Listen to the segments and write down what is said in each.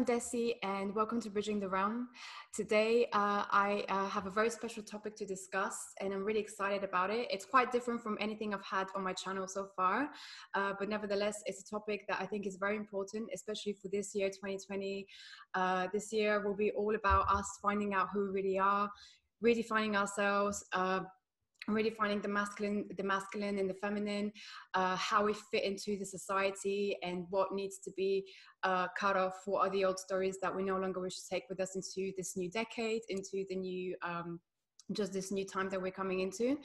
I'm Desi, and welcome to Bridging the Realm. Today, uh, I uh, have a very special topic to discuss, and I'm really excited about it. It's quite different from anything I've had on my channel so far, uh, but nevertheless, it's a topic that I think is very important, especially for this year, 2020. Uh, this year will be all about us finding out who we really are, redefining ourselves really finding the masculine the masculine and the feminine uh, how we fit into the society and what needs to be uh, cut off what are the old stories that we no longer wish to take with us into this new decade into the new um, just this new time that we're coming into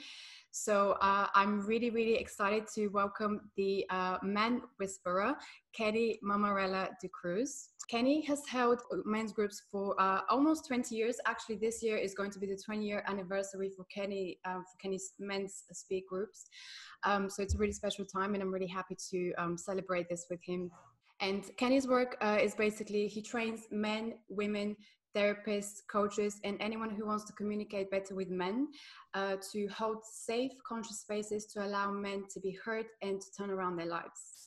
so uh, I'm really, really excited to welcome the uh, man whisperer, Kenny Mammarella de Cruz. Kenny has held men's groups for uh, almost 20 years. Actually, this year is going to be the 20 year anniversary for Kenny, um, for Kenny's men's speak groups. Um, so it's a really special time, and I'm really happy to um, celebrate this with him. And Kenny's work uh, is basically he trains men, women, therapists, coaches, and anyone who wants to communicate better with men uh, to hold safe, conscious spaces to allow men to be heard and to turn around their lives.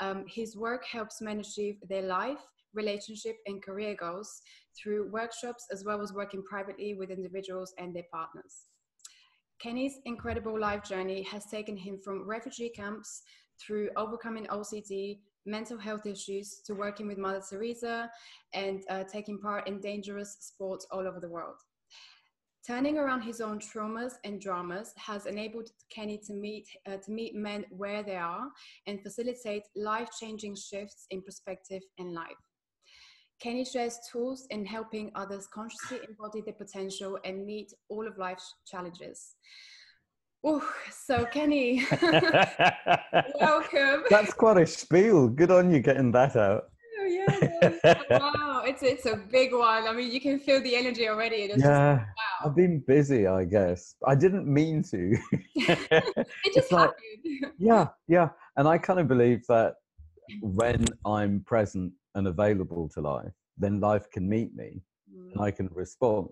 Um, his work helps men achieve their life, relationship, and career goals through workshops as well as working privately with individuals and their partners. Kenny's incredible life journey has taken him from refugee camps through overcoming OCD, mental health issues to working with Mother Teresa and uh, taking part in dangerous sports all over the world. Turning around his own traumas and dramas has enabled Kenny to meet, uh, to meet men where they are and facilitate life changing shifts in perspective in life. Kenny shares tools in helping others consciously embody their potential and meet all of life's challenges. Oh, so Kenny, welcome. That's quite a spiel. Good on you getting that out. Oh, yeah. wow, it's it's a big one. I mean, you can feel the energy already. It's yeah, just, wow. I've been busy, I guess. I didn't mean to. it just like, happened. Yeah, yeah, and I kind of believe that when I'm present and available to life, then life can meet me, mm. and I can respond.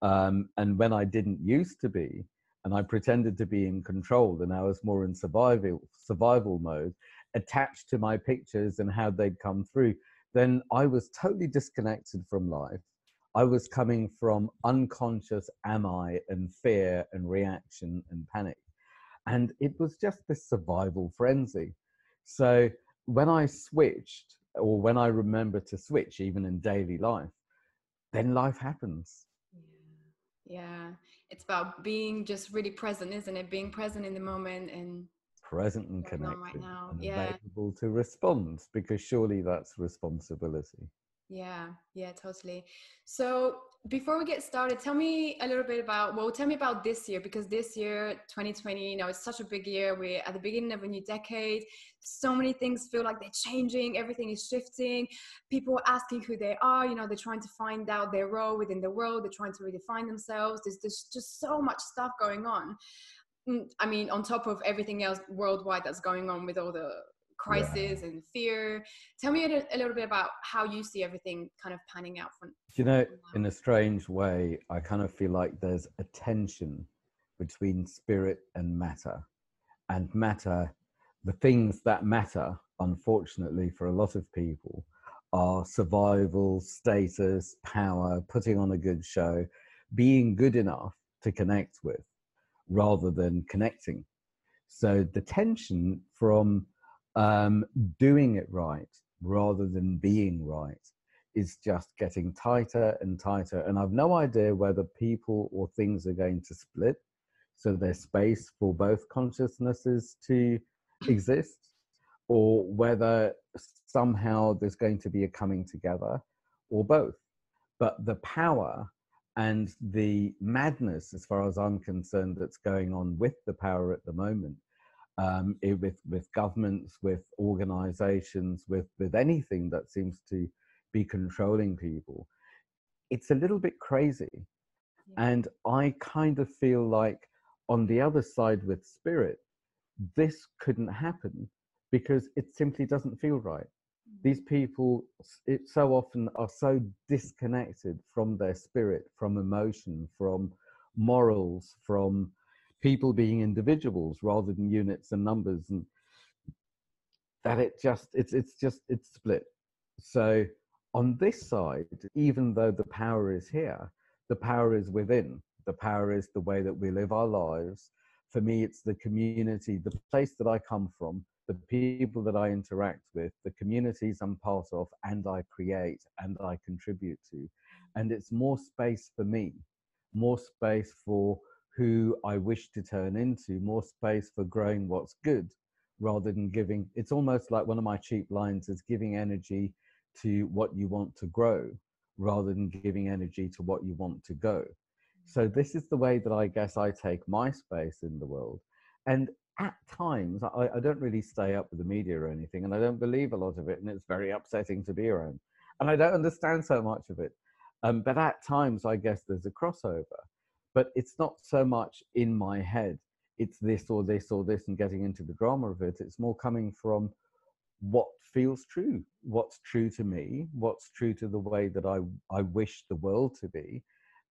Um, and when I didn't used to be, and I pretended to be in control and I was more in survival survival mode, attached to my pictures and how they'd come through, then I was totally disconnected from life. I was coming from unconscious am I and fear and reaction and panic. And it was just this survival frenzy. So when I switched, or when I remember to switch, even in daily life, then life happens. Yeah. It's about being just really present, isn't it? Being present in the moment and present and connected right now. and yeah. available to respond because surely that's responsibility. Yeah, yeah, totally. So before we get started, tell me a little bit about, well, tell me about this year because this year, 2020, you know, it's such a big year. We're at the beginning of a new decade. So many things feel like they're changing, everything is shifting. People are asking who they are, you know, they're trying to find out their role within the world, they're trying to redefine themselves. There's, there's just so much stuff going on. Mm, I mean, on top of everything else worldwide that's going on with all the crisis yeah. and fear. Tell me a, a, little bit about how you see everything kind of panning out. From, you know, in a strange way, I kind of feel like there's a tension between spirit and matter. And matter, the things that matter, unfortunately, for a lot of people, are survival, status, power, putting on a good show, being good enough to connect with rather than connecting. So the tension from um, doing it right rather than being right is just getting tighter and tighter. And I've no idea whether people or things are going to split. So there's space for both consciousnesses to exist, or whether somehow there's going to be a coming together, or both. But the power and the madness, as far as I'm concerned, that's going on with the power at the moment um, it, with with governments, with organisations, with with anything that seems to be controlling people. It's a little bit crazy, yeah. and I kind of feel like on the other side with spirit, this couldn't happen because it simply doesn't feel right. Mm. These people, it so often are so disconnected from their spirit, from emotion, from morals, from people being individuals rather than units and numbers and that it just it's it's just it's split so on this side, even though the power is here, the power is within. The power is the way that we live our lives. For me, it's the community, the place that I come from, the people that I interact with, the communities I'm part of, and I create and I contribute to. And it's more space for me, more space for who I wish to turn into, more space for growing what's good rather than giving. It's almost like one of my cheap lines is giving energy to what you want to grow rather than giving energy to what you want to go. So, this is the way that I guess I take my space in the world. And at times, I, I, don't really stay up with the media or anything, and I don't believe a lot of it, and it's very upsetting to be around. And I don't understand so much of it. Um, but at times, I guess there's a crossover. But it's not so much in my head, it's this or this or this, and getting into the drama of it. It's more coming from what feels true, what's true to me, what's true to the way that I, I wish the world to be,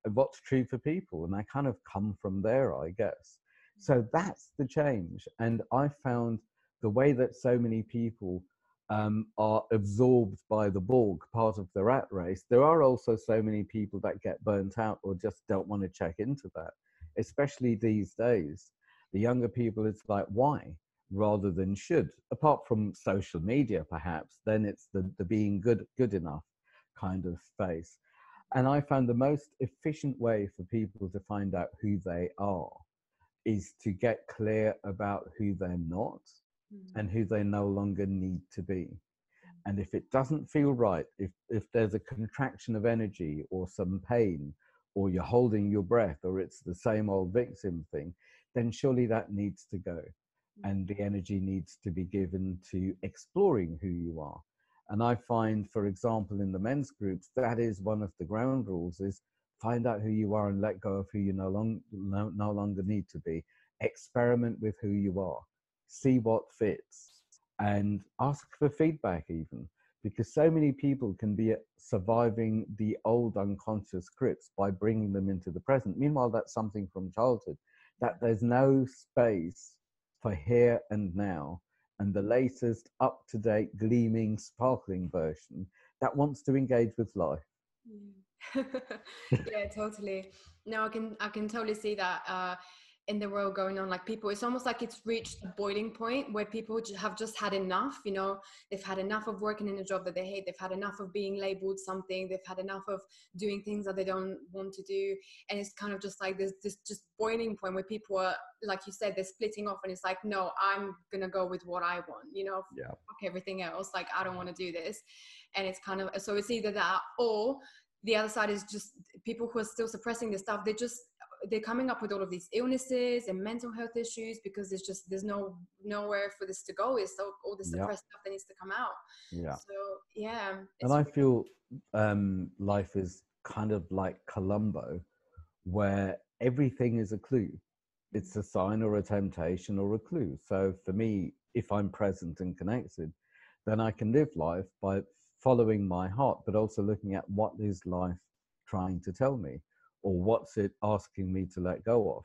and what's true for people. And I kind of come from there, I guess. So that's the change. And I found the way that so many people um, are absorbed by the Borg, part of the rat race, there are also so many people that get burnt out or just don't want to check into that, especially these days. The younger people, it's like, why? Rather than should. Apart from social media, perhaps, then it's the, the being good, good enough kind of space. And I found the most efficient way for people to find out who they are is to get clear about who they're not mm-hmm. and who they no longer need to be. And if it doesn't feel right, if, if there's a contraction of energy or some pain, or you're holding your breath, or it's the same old victim thing, then surely that needs to go. Mm. And the energy needs to be given to exploring who you are. And I find, for example, in the men's groups, that is one of the ground rules is find out who you are and let go of who you no, long, no, no longer need to be experiment with who you are see what fits and ask for feedback even because so many people can be surviving the old unconscious scripts by bringing them into the present meanwhile that's something from childhood that there's no space for here and now and the latest up to date gleaming sparkling version that wants to engage with life mm. yeah, totally. No, I can I can totally see that uh, in the world going on. Like people, it's almost like it's reached a boiling point where people have just had enough. You know, they've had enough of working in a job that they hate. They've had enough of being labeled something. They've had enough of doing things that they don't want to do. And it's kind of just like this this just boiling point where people are, like you said, they're splitting off, and it's like, no, I'm gonna go with what I want. You know, yeah. fuck everything else. Like I don't want to do this. And it's kind of so it's either that or the other side is just people who are still suppressing this stuff. They just they're coming up with all of these illnesses and mental health issues because there's just there's no nowhere for this to go. Is so all the suppressed yep. stuff that needs to come out. Yeah. So yeah. And I feel um, life is kind of like Columbo, where everything is a clue. It's a sign or a temptation or a clue. So for me, if I'm present and connected, then I can live life by following my heart, but also looking at what is life trying to tell me or what's it asking me to let go of.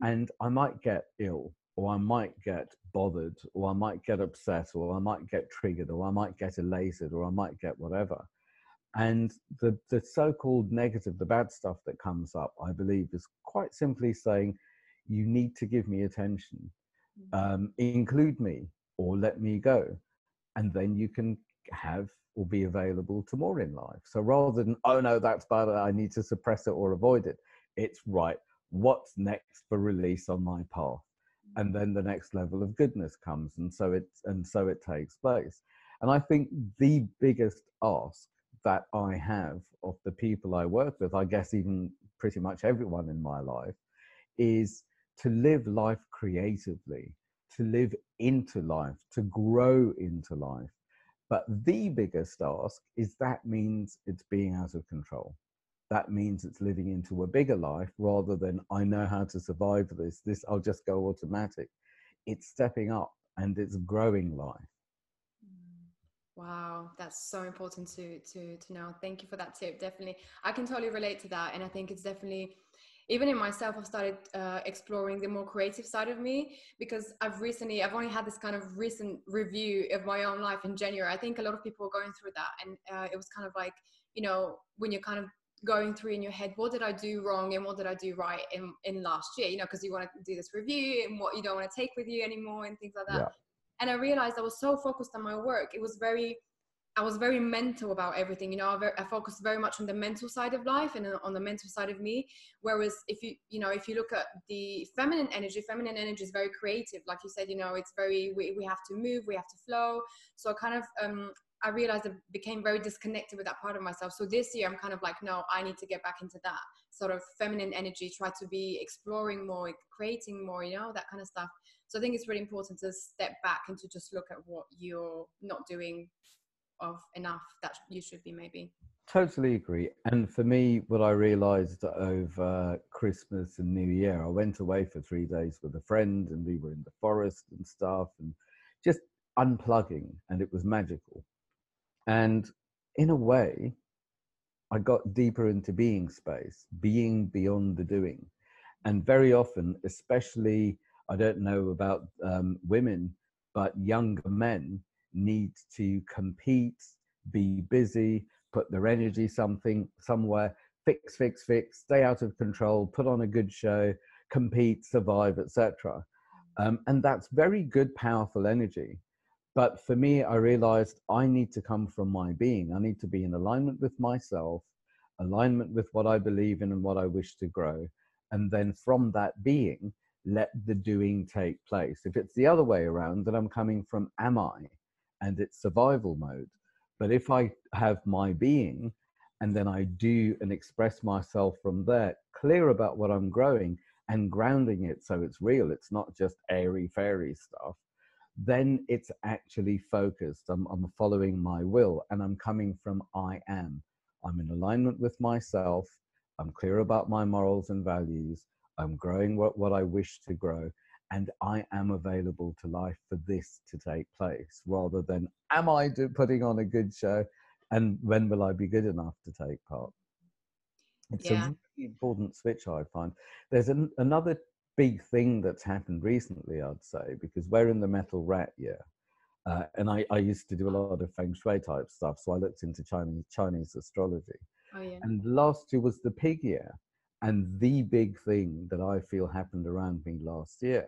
And I might get ill, or I might get bothered, or I might get upset, or I might get triggered, or I might get elated, or I might get whatever. And the, the so called negative, the bad stuff that comes up, I believe, is quite simply saying, you need to give me attention, mm. um, include me, or let me go. And then you can have will be available to more in life. So rather than, oh no, that's bad, uh, I need to suppress it or avoid it, it's right, what's next for release on my path? And then the next level of goodness comes, and so it and so it takes place. And I think the biggest ask that I have of the people I work with, I guess even pretty much everyone in my life, is to live life creatively, to live into life, to grow into life, but the biggest ask is that means it's being out of control. That means it's living into a bigger life rather than I know how to survive this. This I'll just go automatic. It's stepping up and it's growing life. Mm. Wow, that's so important to to to know. Thank you for that tip. Definitely, I can totally relate to that, and I think it's definitely even in myself i've started uh, exploring the more creative side of me because i've recently i've only had this kind of recent review of my own life in january. I think a lot of people are going through that and uh, it was kind of like you know when you're kind of going through in your head what did i do wrong and what did i do right in, in last year? You know because you want to do this review and what you don't want to take with you anymore and things like that. Yeah. and i realized i was so focused on my work. It was very I was very mental about everything. You know, I, very, I, focused very much on the mental side of life and on the mental side of me. Whereas if you, you know, if you look at the feminine energy, feminine energy is very creative. Like you said, you know, it's very, we, we have to move, we have to flow. So I kind of, um, I realized I became very disconnected with that part of myself. So this year I'm kind of like, no, I need to get back into that sort of feminine energy, try to be exploring more, creating more, you know, that kind of stuff. So I think it's really important to step back and to just look at what you're not doing of enough that you should be maybe. Totally agree. And for me what i realized over christmas and new year i went away for three days with a friend and we were in the forest and stuff and just unplugging and it was magical. And in a way i got deeper into being space being beyond the doing. And very often especially i don't know about um, women but younger men need to compete, be busy, put their energy something somewhere, fix, fix, fix, stay out of control, put on a good show, compete, survive, etc. Um, and that's very good, powerful energy. But for me, I realized I need to come from my being. I need to be in alignment with myself, alignment with what I believe in and what I wish to grow. And then from that being, let the doing take place. If it's the other way around, then I'm coming from am I? And it's survival mode. But if I have my being and then I do and express myself from there, clear about what I'm growing and grounding it so it's real, it's not just airy fairy stuff, then it's actually focused. I'm, I'm following my will and I'm coming from I am. I'm in alignment with myself. I'm clear about my morals and values. I'm growing what, what I wish to grow and I am available to life for this to take place rather than am I do, putting on a good show and when will I be good enough to take part? It's yeah. a really important switch, I find. There's an, another big thing that's happened recently, I'd say, because we're in the metal rat year. Uh, and I, I used to do a lot of feng shui type stuff, so I looked into Chinese Chinese astrology. Oh, yeah. And last year was the pig year, and the big thing that I feel happened around me last year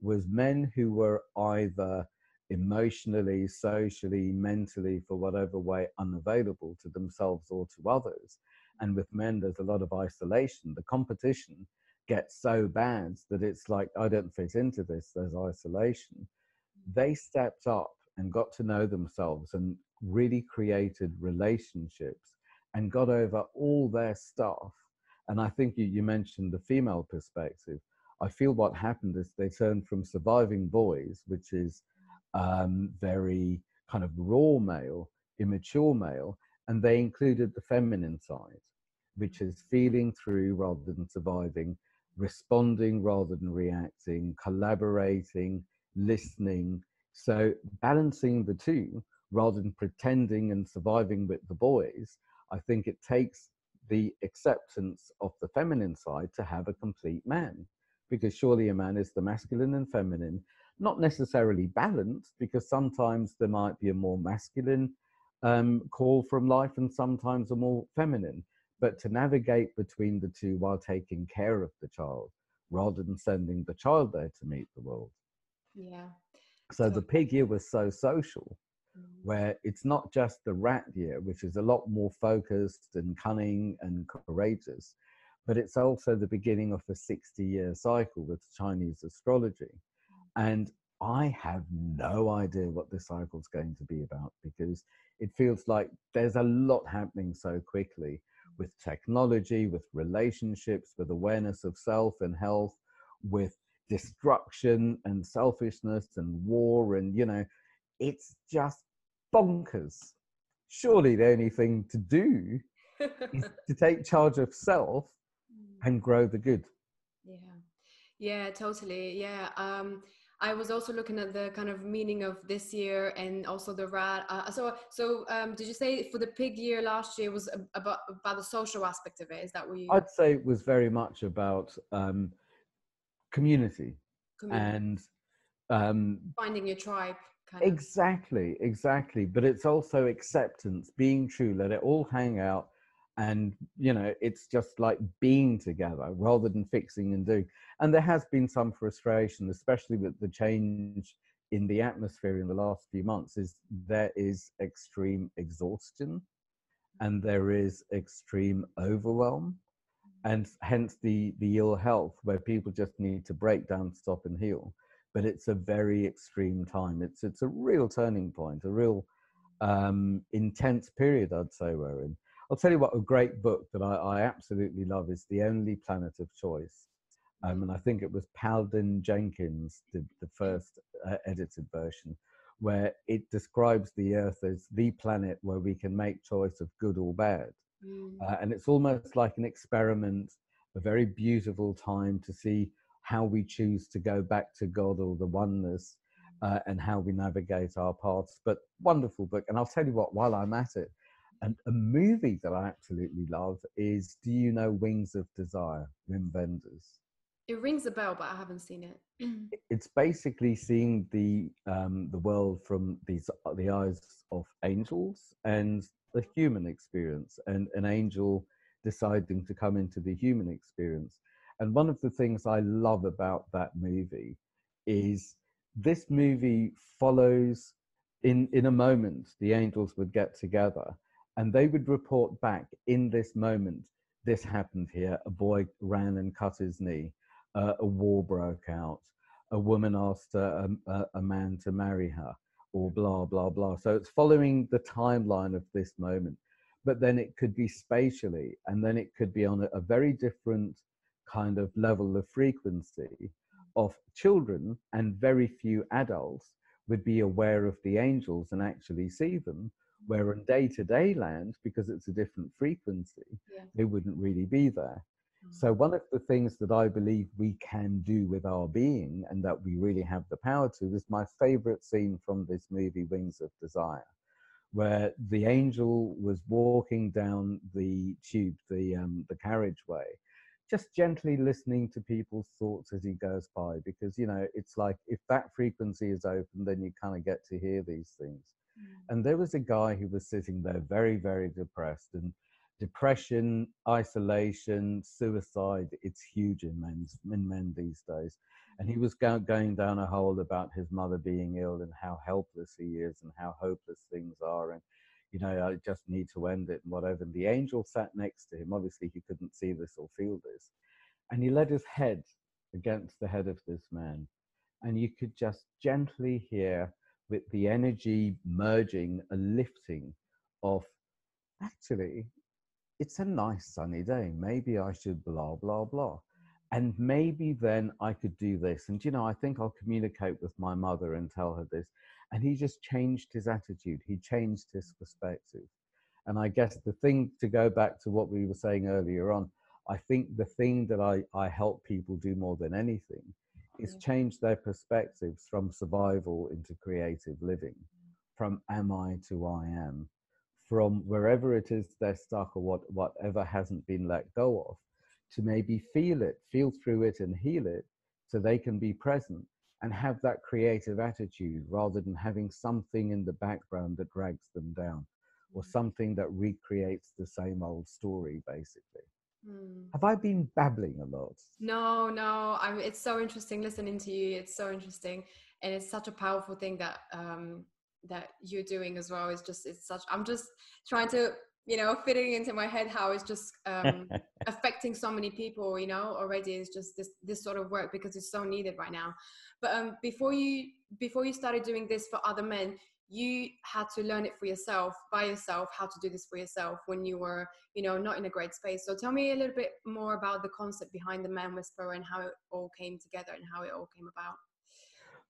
was men who were either emotionally, socially, mentally, for whatever way, unavailable to themselves or to others. And with men, there's a lot of isolation. The competition gets so bad that it's like, I don't fit into this, there's isolation. Mm. They stepped up and got to know themselves and really created relationships and got over all their stuff and I think you, you mentioned the female perspective. I feel what happened is they turned from surviving boys, which is um, very kind of raw male, immature male, and they included the feminine side, which is feeling through rather than surviving, responding rather than reacting, collaborating, listening. So balancing the two rather than pretending and surviving with the boys, I think it takes the acceptance of the feminine side to have a complete man. Because surely a man is the masculine and feminine, not necessarily balanced, because sometimes there might be a more masculine um, call from life and sometimes a more feminine. But to navigate between the two while taking care of the child rather than sending the child there to meet the world. Yeah. So the pig year was so social. Where it's not just the rat year, which is a lot more focused and cunning and courageous, but it's also the beginning of a 60 year cycle with Chinese astrology. Mm. And I have no idea what this cycle is going to be about because it feels like there's a lot happening so quickly with technology, with relationships, with awareness of self and health, with destruction and selfishness and war and you know it's just bonkers. Surely the only thing to do is to take charge of self and grow the good. Yeah, yeah, totally. Yeah. Um, I was also looking at the kind of meaning of this year and also the rat. Uh, so, so um, did you say for the pig year last year was about about the social aspect of it? Is that what you? I'd say it was very much about um, community, community, and um, finding your tribe. Kind of. Exactly, exactly. But it's also acceptance, being true. Let it all hang out and you know it's just like being together rather than fixing and doing and there has been some frustration especially with the change in the atmosphere in the last few months is there is extreme exhaustion and mm-hmm. there is extreme overwhelm mm-hmm. and hence the the ill health where people just need to break down stop and heal but it's a very extreme time it's it's a real turning point a real um intense period i'd say we're in I'll tell you what, a great book that I, I absolutely love is The Only Planet of Choice. Um, and I think it was Palden Jenkins did the first uh, edited version, where it describes the Earth as the planet where we can make choice of good or bad. Mm. Uh, and it's almost like an experiment, a very beautiful time to see how we choose to go back to God or the oneness uh, and how we navigate our paths. But wonderful book. And I'll tell you what, while I'm at it, and a movie that I absolutely love is Do You Know Wings of Desire, Wim Wenders? It rings a bell, but I haven't seen it. it's basically seeing the um, the world from these the eyes of angels and the human experience, and an angel deciding to come into the human experience. And one of the things I love about that movie is this movie follows in in a moment the angels would get together and they would report back in this moment this happened here. A boy ran and cut his knee. Uh, a war broke out. A woman asked a, a, a, man to marry her or blah blah blah. So it's following the timeline of this moment but then it could be spatially and then it could be on a, a very different kind of level of frequency of children and very few adults would be aware of the angels and actually see them where in day to day land, because it's a different frequency, yeah. they wouldn't really be there. Mm. So, one of the things that I believe we can do with our being and that we really have the power to is my favorite scene from this movie, Wings of Desire, where the angel was walking down the tube, the, um, the carriageway, just gently listening to people's thoughts as he goes by. Because, you know, it's like if that frequency is open, then you kind of get to hear these things. Mm. And there was a guy who was sitting there very, very depressed. And depression, isolation, suicide, it's huge in, men's, in men these days. And he was go- going down a hole about his mother being ill and how helpless he is and how hopeless things are. And, you know, I just need to end it and whatever. And the angel sat next to him. Obviously, he couldn't see this or feel this. And he laid his head against the head of this man. And you could just gently hear with the energy merging a lifting of actually it's a nice sunny day maybe i should blah blah blah and maybe then i could do this and you know i think i'll communicate with my mother and tell her this and he just changed his attitude. He changed his perspective. And i guess the thing to go back to what we were saying earlier on i think the thing that i i help people do more than anything is change their perspectives from survival into creative living, from am I to I am, from wherever it is they're stuck or what, whatever hasn't been let go of, to maybe feel it, feel through it and heal it so they can be present and have that creative attitude rather than having something in the background that drags them down or something that recreates the same old story, basically. Mm. Have I been babbling a lot? No, no. I mean, it's so interesting listening to you. It's so interesting, and it's such a powerful thing that um, that you're doing as well. It's just it's such. I'm just trying to you know fitting into my head how it's just um, affecting so many people. You know, already it's just this this sort of work because it's so needed right now. But um, before you before you started doing this for other men, you had to learn it for yourself by yourself how to do this for yourself when you were you know not in a great space so tell me a little bit more about the concept behind the man whisperer and how it all came together and how it all came about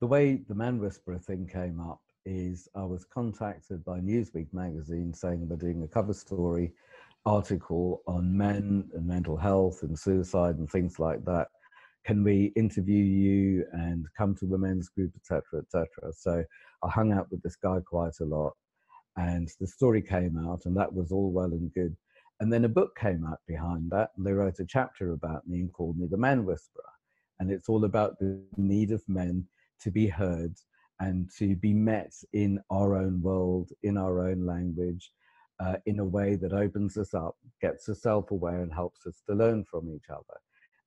the way the man whisperer thing came up is i was contacted by newsweek magazine saying they're doing a cover story article on men and mental health and suicide and things like that can we interview you and come to women's group, etc., etc. So I hung out with this guy quite a lot, and the story came out, and that was all well and good. And then a book came out behind that, and they wrote a chapter about me and called me the Man Whisperer. And it's all about the need of men to be heard and to be met in our own world, in our own language, uh, in a way that opens us up, gets us self aware, and helps us to learn from each other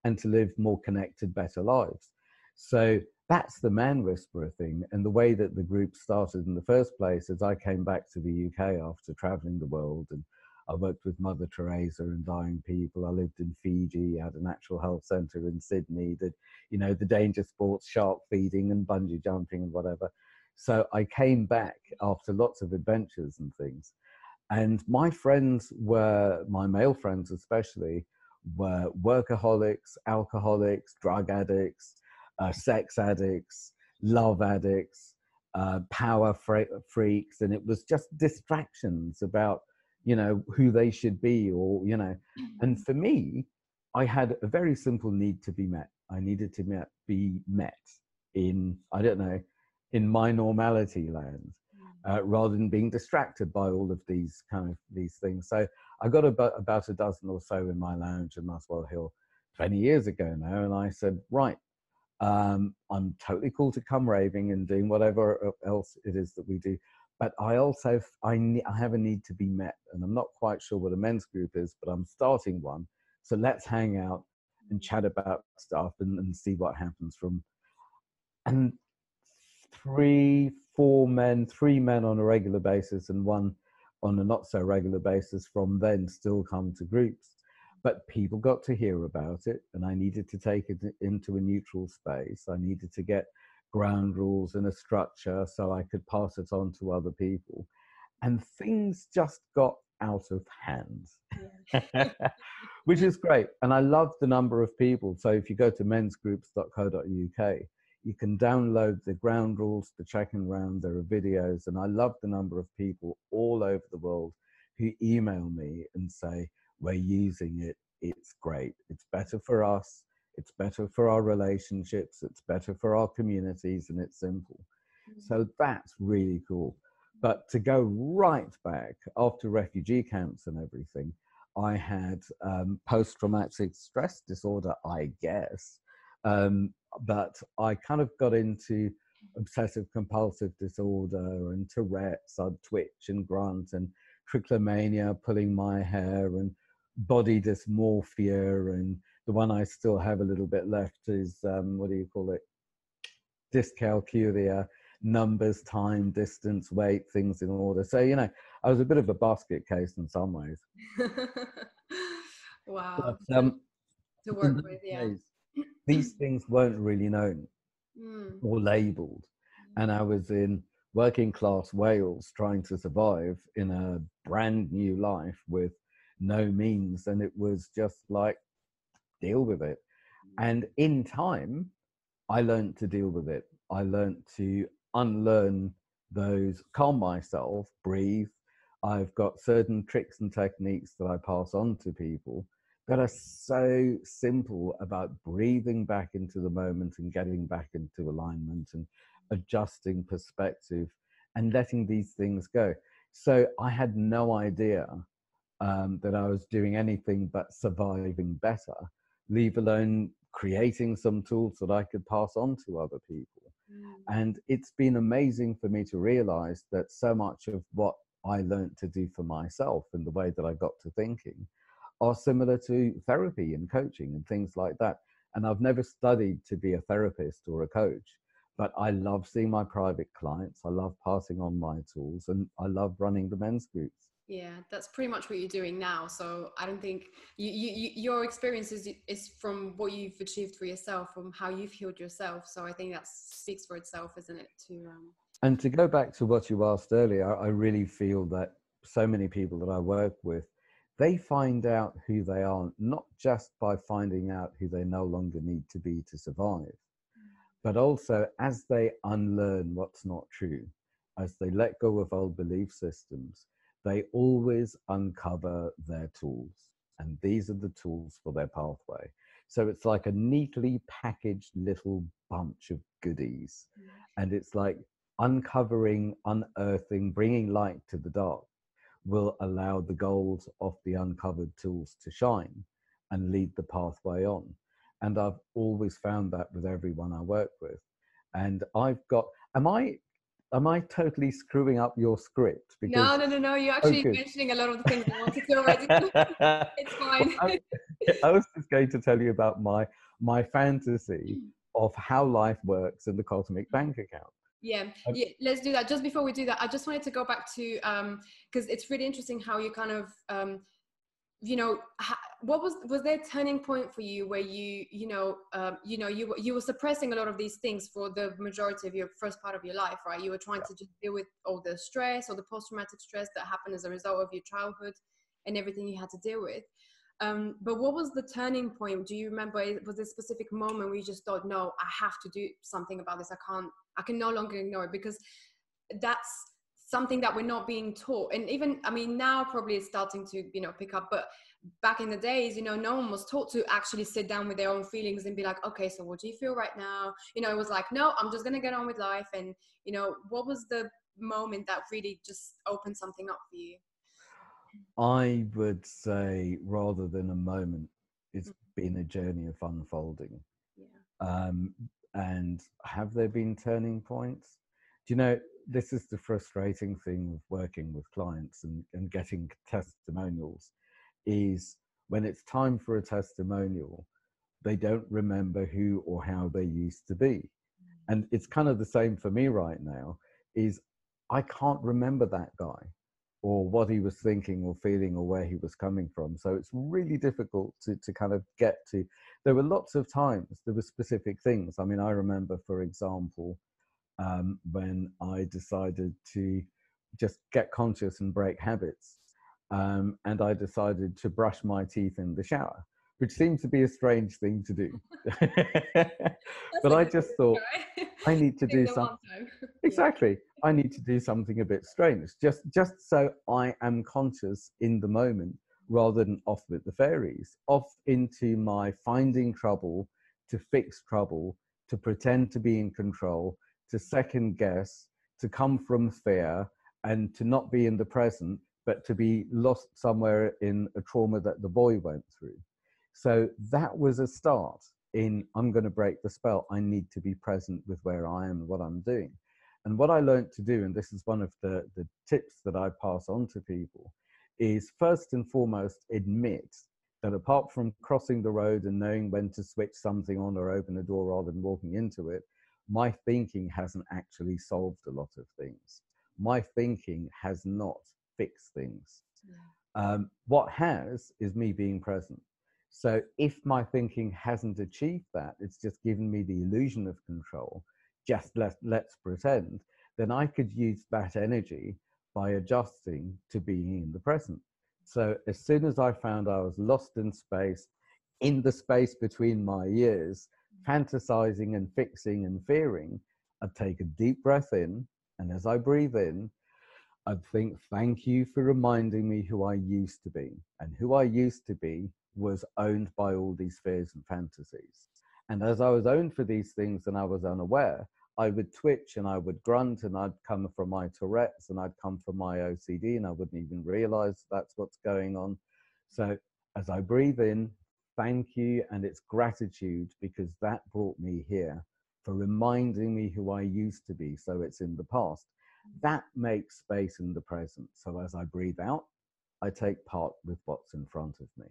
and to live more connected, better lives. So that's the man whisperer thing. And the way that the group started in the first place is I came back to the UK after traveling the world and I worked with Mother Teresa and dying people. I lived in Fiji, I had a natural health centre in Sydney, did, you know, the danger sports, shark feeding and bungee jumping and whatever. So I came back after lots of adventures and things. And my friends were, my male friends especially, were workaholics, alcoholics, drug addicts, uh, sex addicts, love addicts, uh, power freaks, and it was just distractions about you know who they should be, or you know. And for me, I had a very simple need to be met. I needed to met, be met in I don't know in my normality land. Uh, rather than being distracted by all of these kind of these things. So I got about, about a dozen or so in my lounge in Muswell Hill 20 years ago now, and I said, right, um, I'm totally cool to come raving and doing whatever else it is that we do. But I also I, ne- I have a need to be met, and I'm not quite sure what a men's group is, but I'm starting one. So let's hang out and mm. chat about stuff and, and see what happens from. And three, four men, three men on a regular basis, and one on a not so regular basis from then still come to groups. But people got to hear about it, and I needed to take it into a neutral space. I needed to get ground rules and a structure so I could pass it on to other people. And things just got out of hand, which is great. And I love the number of people. So if you go to mensgroups.co.uk, you can download the ground rules, the checking round. There are videos, and I love the number of people all over the world who email me and say, We're using it, it's great, it's better for us, it's better for our relationships, it's better for our communities, and it's simple. Mm-hmm. So that's really cool. But to go right back after refugee camps and everything, I had um, post traumatic stress disorder, I guess. Um, but I kind of got into obsessive compulsive disorder and Tourette's, I'd twitch and grunt and trichomania, pulling my hair and body dysmorphia. And the one I still have a little bit left is, um, what do you call it? Dyscalculia, numbers, time, distance, weight, things in order. So, you know, I was a bit of a basket case in some ways. wow. But, um, to work with, yeah. Days, these things weren't really known mm. or labeled. Mm. And I was in working class Wales trying to survive in a brand new life with no means. And it was just like, deal with it. Mm. And in time, I learned to deal with it. I learned to unlearn those, calm myself, breathe. I've got certain tricks and techniques that I pass on to people that are so simple about breathing back into the moment and getting back into alignment and adjusting perspective and letting these things go. So I had no idea um, that I was doing anything but surviving better, leave alone creating some tools that I could pass on to other people. Mm. And it's been amazing for me to realize that so much of what I learned to do for myself and the way that I got to thinking are similar to therapy and coaching and things like that. And I've never studied to be a therapist or a coach, but I love seeing my private clients. I love passing on my tools and I love running the men's groups. Yeah, that's pretty much what you're doing now. So I don't think you, you, your experience is, is from what you've achieved for yourself, from how you've healed yourself. So I think that speaks for itself, isn't it? To um... and to go back to what you asked earlier, I really feel that so many people that I work with they find out who they are not just by finding out who they no longer need to be to survive, but also as they unlearn what's not true, as they let go of old belief systems, they always uncover their tools. And these are the tools for their pathway. So it's like a neatly packaged little bunch of goodies. And it's like uncovering, unearthing, bringing light to the dark will allow the gold of the uncovered tools to shine and lead the pathway on. And I've always found that with everyone I work with. And I've got, am I am I totally screwing up your script? Because, no, no, no, no. You're actually mentioning a lot of the things I wanted to already. it's fine. Well, I, I, was just going to tell you about my my fantasy of how life works in the cosmic bank account. Yeah, yeah, let's do that. Just before we do that, I just wanted to go back to because um, it's really interesting how you kind of um, you know what was was there a turning point for you where you you know um, you know you you were suppressing a lot of these things for the majority of your first part of your life right? You were trying yeah. to just deal with all the stress or the post-traumatic stress that happened as a result of your childhood and everything you had to deal with. Um, but what was the turning point? Do you remember was a specific moment where you just thought no i have to do something about this. I can't i can no longer ignore it because that's something that we're not being taught. And even i mean now probably it's starting to you know pick up but back in the days you know no one was taught to actually sit down with their own feelings and be like okay so what do you feel right now? You know it was like no i'm just going to get on with life. And you know what was the moment that really just opened something up for you? I would say rather than a moment it's mm-hmm. been a journey of unfolding. Yeah. um, and have there been turning points? Do you know this is the frustrating thing of working with clients and, and getting testimonials is when it's time for a testimonial they don't remember who or how they used to be. And it's kind of the same for me right now is i can't remember that guy or what he was thinking or feeling or where he was coming from. So it's really difficult to, to kind of get to. There were lots of times there were specific things. I mean i remember for example um, when I decided to just get conscious and break habits. Um, and I decided to brush my teeth in the shower, which seems to be a strange thing to do. but I just thought, I need to do something. exactly. I need to do something a bit strange, just, just so I am conscious in the moment rather than off with the fairies, off into my finding trouble, to fix trouble, to pretend to be in control, to second guess, to come from fear, and to not be in the present, but to be lost somewhere in a trauma that the boy went through. So that was a start in I'm going to break the spell. I need to be present with where I am and what I'm doing. And what I learned to do, and this is one of the, the tips that I pass on to people, is first and foremost admit that apart from crossing the road and knowing when to switch something on or open a door rather than walking into it, my thinking hasn't actually solved a lot of things. My thinking has not fixed things. Yeah. Um, what has is me being present. So if my thinking hasn't achieved that, it's just given me the illusion of control, just let, let's pretend, then I could use that energy by adjusting to being in the present. So as soon as I found I was lost in space, in the space between my ears, fantasizing and fixing and fearing, I'd take a deep breath in. And as I breathe in, I'd think, thank you for reminding me who I used to be. And who I used to be was owned by all these fears and fantasies. And as I was owned for these things and I was unaware, I would twitch and I would grunt and I'd come from my Tourette's and I'd come from my OCD and I wouldn't even realize that's what's going on. So as I breathe in, thank you and it's gratitude because that brought me here for reminding me who I used to be. So it's in the past. That makes space in the present. So as I breathe out, I take part with what's in front of me.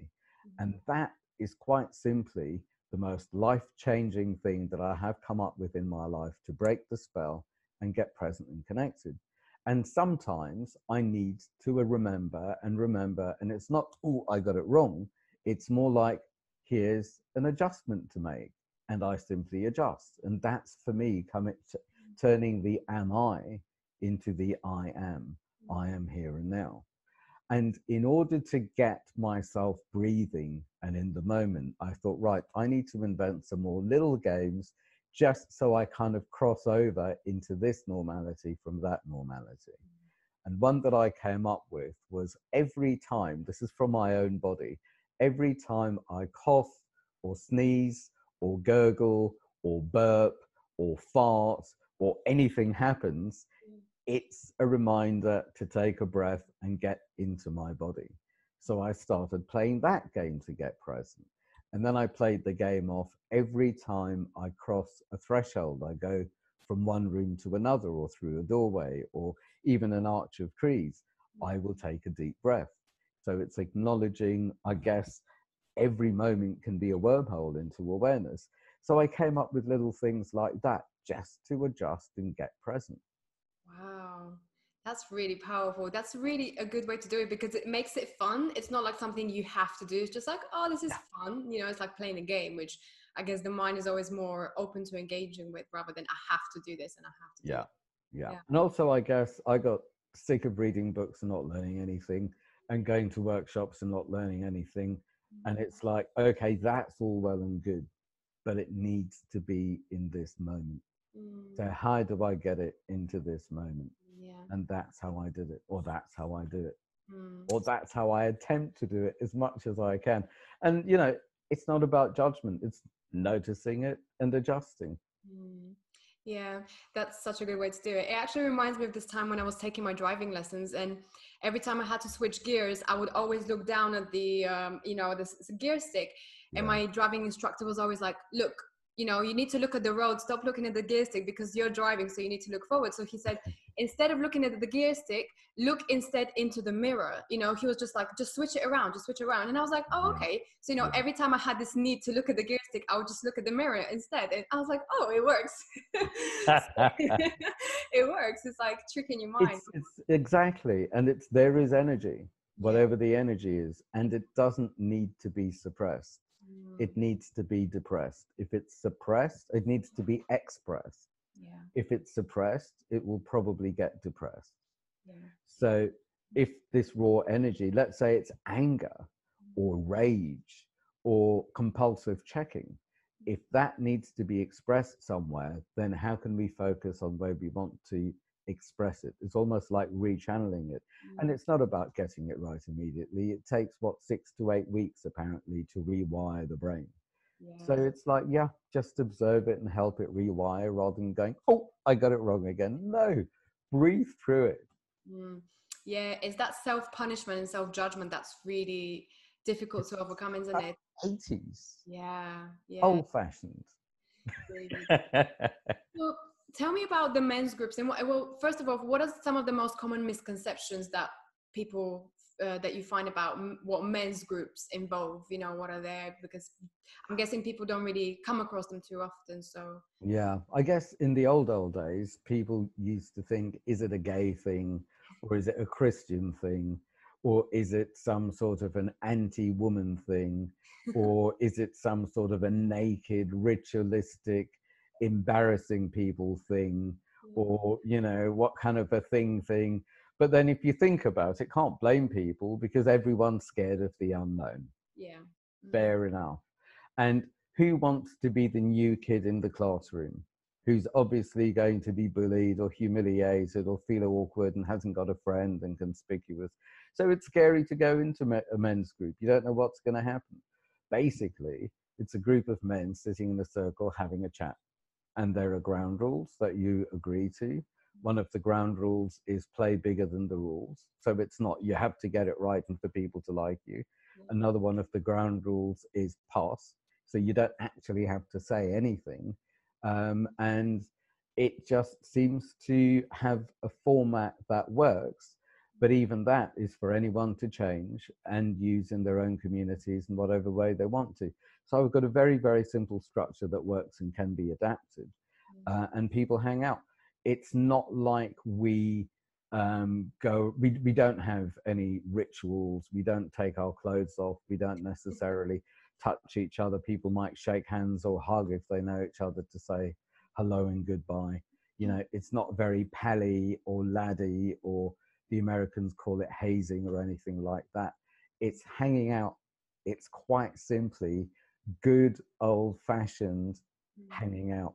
And mm-hmm. that is quite simply the most life changing thing that I have come up with in my life to break the spell and get present and connected. And sometimes I need to remember and remember, and it's not, oh, I got it wrong. It's more like, here's an adjustment to make and i simply adjust and that's for me coming to, turning the am i into the i am i am here and now. And in order to get myself breathing and in the moment i thought right i need to invent some more little games just so i kind of cross over into this normality from that normality. And one that i came up with was every time this is from my own body every time I cough or sneeze or gurgle or burp or fart or anything happens, Mm. It's a reminder to take a breath and get into my body. So I started playing that game to get present. And then I played the game off every time I cross a threshold. I go from one room to another or through a doorway or even an arch of trees. I mm. will take a deep breath. So it's acknowledging, I guess, every moment can be a wormhole into awareness. So I came up with little things like that just to adjust and get present. Wow. That's really powerful. That's really a good way to do it because it makes it fun. It's not like something you have to do. It's just like, oh, this is fun. You know, it's like playing a game, which I guess the mind is always more open to engaging with rather than I have to do this and I have to Yeah. Yeah. Yeah. And also, I guess I got sick of reading books and not learning anything and going to workshops and not learning anything. And mm. it's like, okay, that's all well and good, but it needs to be in this moment. Mm, So, how do I get it into this moment? yeah. And that's how I did it, or that's how I do it, Mm, or that's how I attempt to do it as much as I can. And, you know, it's not about judgment, it's noticing it and adjusting. mm. Yeah, that's such a good way to do it. It actually reminds me of this time when I was taking my driving lessons, and every time I had to switch gears, I would always look down at the, um, you know, this gear stick, and my driving instructor was always like, "Look, you know, you need to look at the road. Stop looking at the gear stick because you're driving, so you need to look forward." So he said, instead of looking at the gear stick, look instead into the mirror. You know, he was just like, "Just switch it around, just switch it around," and I was like, "Oh, okay." So you know, every time I had this need to look at the gear stick, I would just look at the mirror instead, and I was like, "Oh, it works." it works. It's like tricking your mind. it's, it's exactly and it's there is energy whatever the energy is and it doesn't need to be suppressed Mm. it needs to be depressed. If it's suppressed it needs to be expressed. Yeah, if it's suppressed it will probably get depressed. Yeah. so if this raw energy let's say it's anger mm. or rage or compulsive checking if that needs to be expressed somewhere then how can we focus on where we want to express it it's almost like rechanneling it and Mm, it's not about getting it right immediately it takes what six to eight weeks apparently to rewire the brain yeah. so it's like yeah just observe it and help it rewire rather than going oh i got it wrong again no breathe through it Mm. Yeah, it's that self punishment and self judgment that's really difficult to overcome, isn't it? 80s Yeah, yeah. old fashioned really. Well, tell me about the men's groups and what, well, first of all, what are some of the most common misconceptions that people uh, that you find about m- what men's groups involve? You know, what are they? Because I'm guessing people don't really come across them too often. So Yeah, I guess in the old old days, people used to think, is it a gay thing, or is it a Christian thing, or is it some sort of an anti-woman thing, or is it some sort of a naked, ritualistic, embarrassing people thing, or you know, what kind of a thing thing? But then, if you think about it, can't blame people because everyone's scared of the unknown yeah, Mm. fair enough. And who wants to be the new kid in the classroom who's obviously going to be bullied or humiliated or feel awkward and hasn't got a friend and conspicuous? So it's scary to go into a men's group. You don't know what's going to happen. Basically, it's a group of men sitting in a circle having a chat. And there are ground rules that you agree to. One of the ground rules is play bigger than the rules. So it's not you have to get it right and for people to like you. Another one of the ground rules is pass. So you don't actually have to say anything um, and it just seems to have a format that works. But even that is for anyone to change and use in their own communities in whatever way they want to so i've got a very very simple structure that works and can be adapted uh, and people hang out. It's not like we um, go we, we don't have any rituals. We don't take our clothes off. We don't necessarily touch each other. People might shake hands or hug if they know each other to say hello and goodbye. You know it's not very pally or laddie or the americans call it hazing or anything like that. It's hanging out. It's quite simply good old fashioned Mm. hanging out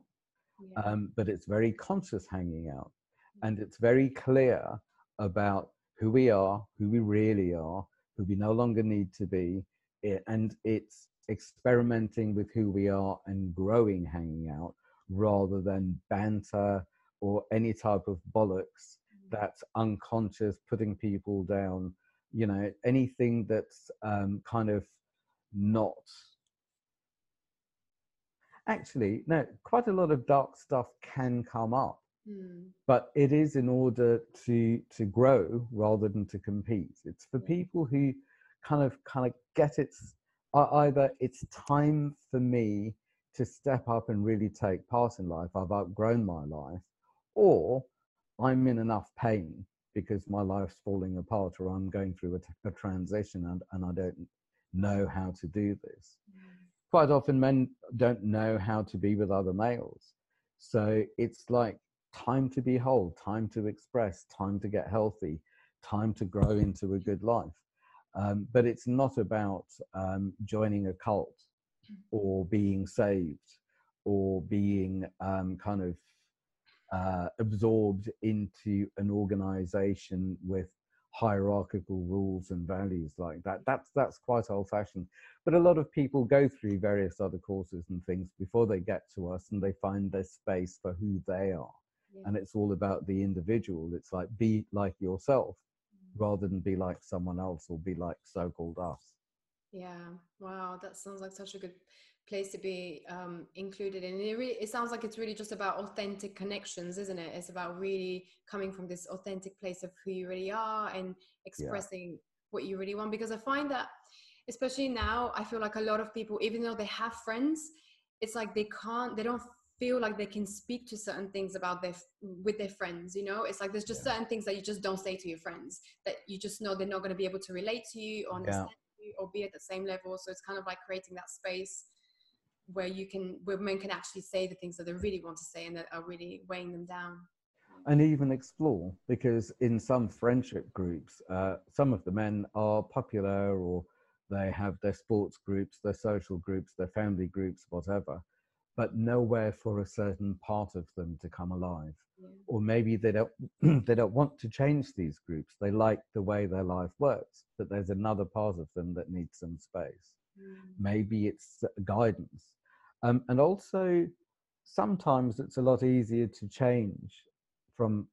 Yeah. um, but it's very conscious hanging out and it's very clear about who we are who we really are who we no longer need to be and it's experimenting with who we are and growing hanging out rather than banter or any type of bollocks mm. that's unconscious, putting people down, you know, anything that's um, kind of not. Actually, no, quite a lot of dark stuff can come up. Mm. But it is in order to to grow rather than to compete. It's for people who kind of kind of get it either it's time for me to step up and really take part in life. I've outgrown my life, or I'm in enough pain because my life's falling apart, or I'm going through a, a transition and, and I don't know how to do this. Mm. Quite often, men don't know how to be with other males. So it's like time to be whole, time to express, time to get healthy, time to grow into a good life. Um, but it's not about um, joining a cult or being saved or being um, kind of uh, absorbed into an organization with hierarchical rules and values like that. That's that's quite old-fashioned. But a lot of people go through various other courses and things before they get to us, and they find their space for who they are. Yeah. And it's all about the individual. It's like be like yourself mm. rather than be like someone else or be like so-called us yeah wow that sounds like such a good place to be um, included in it really it sounds like it's really just about authentic connections isn't it it's about really coming from this authentic place of who you really are and expressing yeah. what you really want because i find that especially now i feel like a lot of people even though they have friends it's like they can't they don't feel like they can speak to certain things about their with their friends you know it's like there's just yeah. certain things that you just don't say to your friends that you just know they're not going to be able to relate to you or understand. Or be at the same level. So it's kind of like creating that space where you can where men can actually say the things that they really want to say and that are really weighing them down. And even explore because in some friendship groups uh, some of the men are popular or they have their sports groups their social groups their family groups whatever but nowhere for a certain part of them to come alive. Yeah. Or maybe they don't they don't want to change these groups. They like the way their life works, but there's another part of them that needs some space. Mm. Maybe it's guidance. Um, and also sometimes it's a lot easier to change from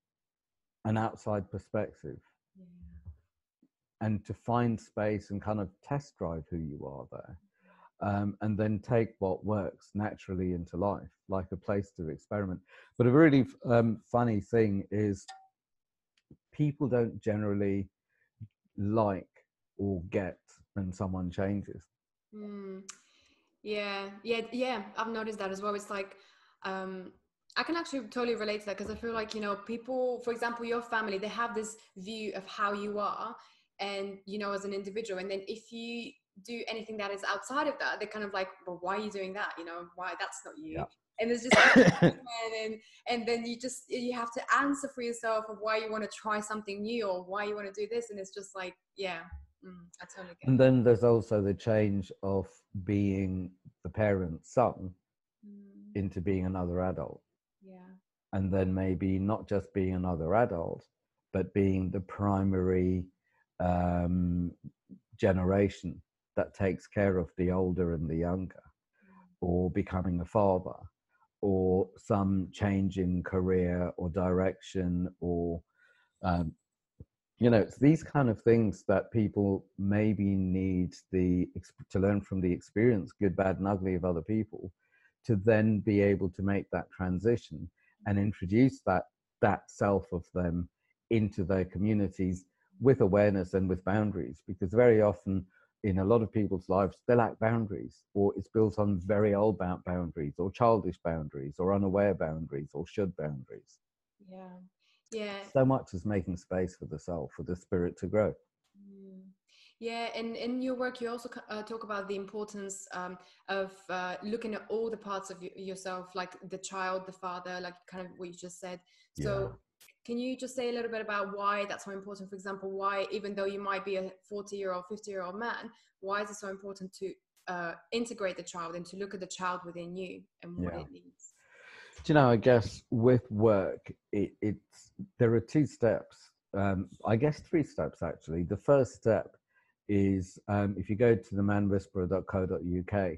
an outside perspective yeah. and to find space and kind of test drive who you are there um, and then take what works naturally into life, like a place to experiment. But a really um, funny thing is people don't generally like or get when someone changes. Mm. Yeah, yeah, yeah. I've noticed that as well. It's like, um, I can actually totally relate to that because I feel like, you know, people, for example, your family, they have this view of how you are and, you know, as an individual. And then if you do anything that is outside of that, they're kind of like, well, why are you doing that? You know, why that's not you. Yeah. And there's just and and then you just you have to answer for yourself of why you want to try something new or why you want to do this, and it's just like, yeah, mm, I totally get. And then there's also the change of being the parent's son mm. into being another adult. Yeah. And then maybe not just being another adult, but being the primary um, generation that takes care of the older and the younger, or becoming a father, or some change in career or direction, or um, you know, it's these kind of things that people maybe need the to learn from the experience, good, bad, and ugly of other people, to then be able to make that transition and introduce that that self of them into their communities with awareness and with boundaries because very often in a lot of people's lives, they lack boundaries, or it's built on very old boundaries, or childish boundaries, or unaware boundaries, or should boundaries. Yeah, yeah. So much as making space for the soul, for the spirit to grow. Mm. Yeah, and in your work, you also uh, talk about the importance um, of uh, looking at all the parts of yourself, like the child, the father, like kind of what you just said. So, can you just say a little bit about why that's so important? For example, why, even though you might be a 40 year old, 50 year old man, why is it so important to uh, integrate the child and to look at the child within you and what yeah. it needs? Do you know, I guess with work, it, it's there are two steps. Um, I guess three steps actually. The first step is um, if you go to the manwhisperer.co.uk,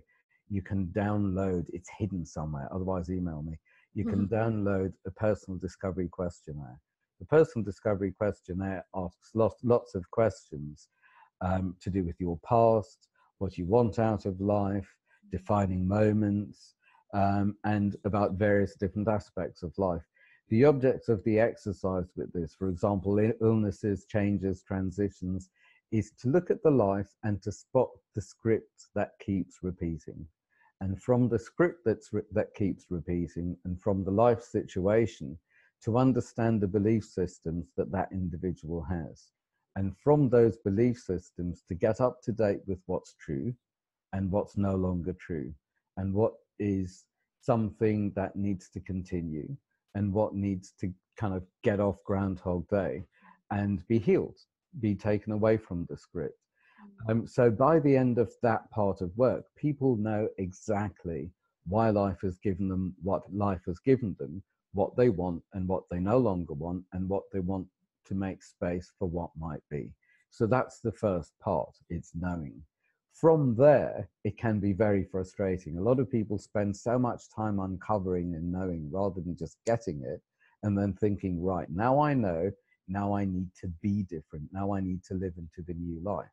you can download, it's hidden somewhere, otherwise, email me. You can mm-hmm. download a personal discovery questionnaire. The personal discovery questionnaire asks lots, lots of questions um, to do with your past, what you want out of life, defining moments, um, and about various different aspects of life. The objects of the exercise with this, for example, illnesses, changes, transitions, is to look at the life and to spot the script that keeps repeating. And from the script that's that keeps repeating and from the life situation, to understand the belief systems that that individual has. And from those belief systems, to get up to date with what's true and what's no longer true, and what is something that needs to continue, and what needs to kind of get off Groundhog Day and be healed be taken away from the script. Um, so by the end of that part of work, people know exactly why life has given them what life has given them, what they want and what they no longer want, and what they want to make space for what might be. So that's the first part, it's knowing. From there, it can be very frustrating. A lot of people spend so much time uncovering and knowing rather than just getting it and then thinking, right, now I know, now I need to be different. Now I need to live into the new life.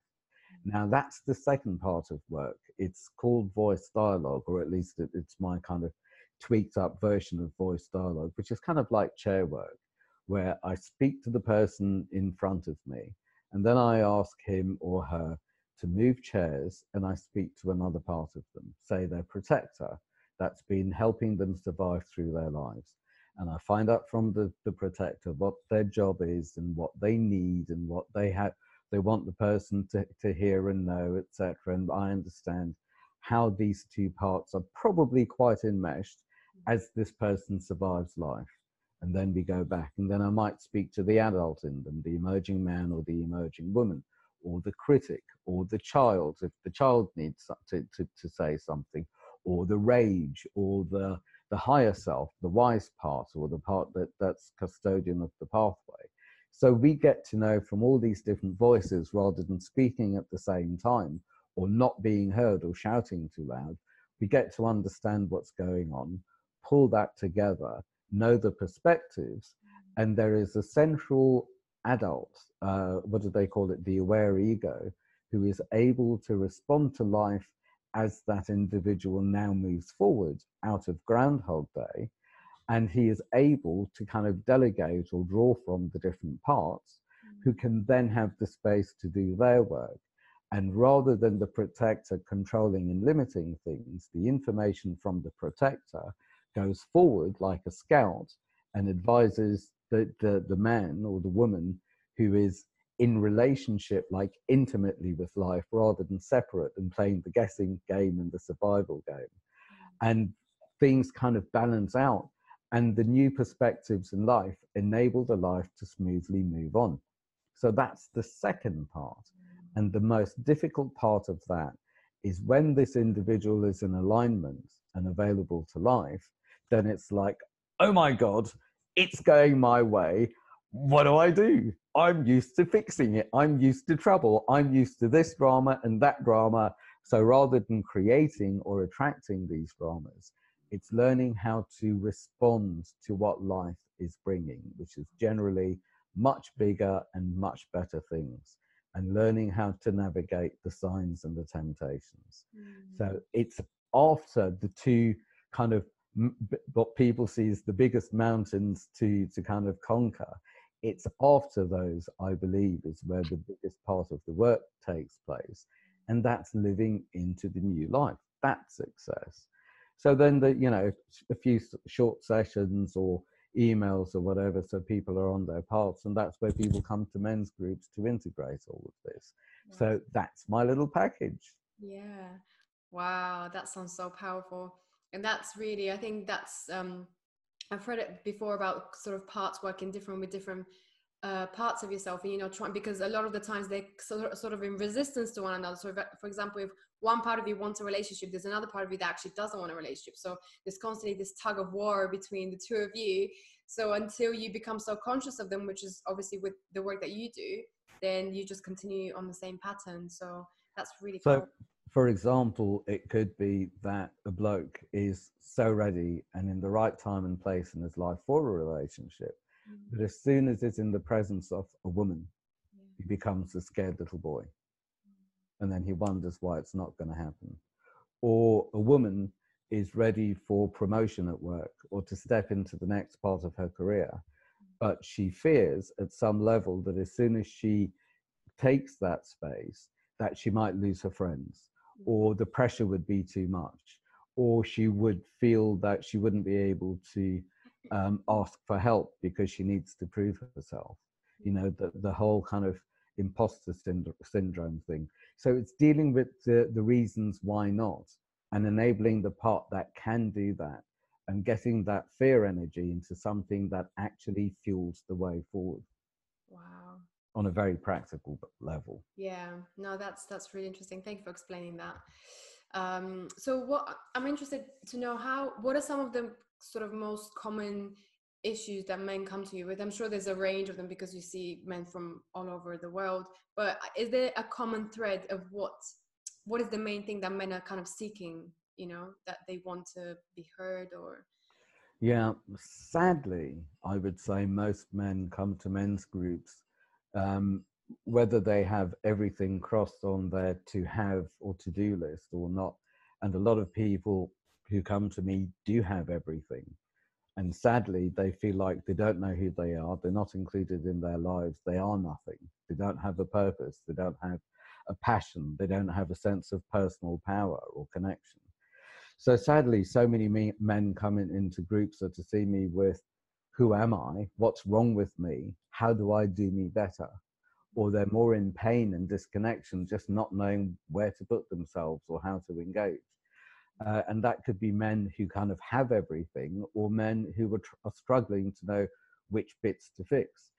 Now that's the second part of work. It's called voice dialogue, or at least it, it's my kind of tweaked up version of voice dialogue, which is kind of like chair work, where I speak to the person in front of me, and then I ask him or her to move chairs, and I speak to another part of them, say their protector, that's been helping them survive through their lives and I find out from the, the protector what their job is and what they need and what they have they want the person to, to hear and know, etc. And I understand how these two parts are probably quite enmeshed as this person survives life. And then we go back, and then I might speak to the adult in them, the emerging man or the emerging woman, or the critic, or the child, if the child needs to, to, to say something, or the rage, or the the higher self, the wise part, or the part that, that's custodian of the pathway. So we get to know from all these different voices rather than speaking at the same time or not being heard or shouting too loud. We get to understand what's going on, pull that together, know the perspectives, and there is a central adult, uh, what do they call it, the aware ego, who is able to respond to life as that individual now moves forward out of Groundhog Day, and he is able to kind of delegate or draw from the different parts who mm. can then have the space to do their work. And rather than the protector controlling and limiting things, the information from the protector goes forward like a scout and advises the, the, the man or the woman who is in relationship, like intimately with life, rather than separate and playing the guessing game and the survival game. Mm. And things kind of balance out. And the new perspectives in life enable the life to smoothly move on. So that's the second part. Mm. And the most difficult part of that is when this individual is in alignment and available to life, then it's like, oh my God, it's going my way what do I do? I'm used to fixing it. I'm used to trouble. I'm used to this drama and that drama. So rather than creating or attracting these dramas, it's learning how to respond to what life is bringing, which is generally much bigger and much better things, and learning how to navigate the signs and the temptations. Mm. So it's after the two kind of what people see as the biggest mountains to to kind of conquer it's after those, I believe, is where the biggest part of the work takes place. And that's living into the new life. That's success. So then the, you know, a few short sessions or emails or whatever, so people are on their paths. And that's where people come to men's groups to integrate all of this. So that's my little package. Yeah. Wow. That sounds so powerful. And that's really, I think that's um I've heard it before about sort of parts working different with different uh, parts of yourself and you know trying because a lot of the times they sort of in resistance to one another so if, for example if one part of you wants a relationship there's another part of you that actually doesn't want a relationship so there's constantly this tug of war between the two of you so until you become so conscious of them which is obviously with the work that you do then you just continue on the same pattern so that's really so cool. for example it could be that a bloke is so ready and in the right time and place in his life for a relationship. But as soon as it's in the presence of a woman he becomes a scared little boy. Mm. and then he wonders why it's not going to happen. Or a woman is ready for promotion at work or to step into the next part of her career. But she fears at some level that as soon as she takes that space, that she might lose her friends, or the pressure would be too much, or she would feel that she wouldn't be able to um, ask for help because she needs to prove herself. You know, the, the whole kind of imposter syndrome thing. So it's dealing with the, the reasons why not and enabling the part that can do that and getting that fear energy into something that actually fuels the way forward. Wow. On a very practical level. Yeah. No that's that's really interesting. Thank you for explaining that. Um, so what i'm interested to know how what are some of the sort of most common issues that men come to you with. I'm sure there's a range of them because you see men from all over the world but is there a common thread of what what is the main thing that men are kind of seeking you know that they want to be heard or? Yeah sadly i would say most men come to men's groups um, whether they have everything crossed on their to have or to do list or not. And a lot of people who come to me do have everything and sadly they feel like they don't know who they are they're not included in their lives they are nothing they don't have a purpose they don't have a passion, they don't have a sense of personal power or connection. So sadly, so many men come in, into groups or to see me with, who am I? What's wrong with me? How do I do me better? Or they're more in pain and disconnection, just not knowing where to put themselves or how to engage. Uh, and that could be men who kind of have everything, or men who are, tr- are struggling to know which bits to fix.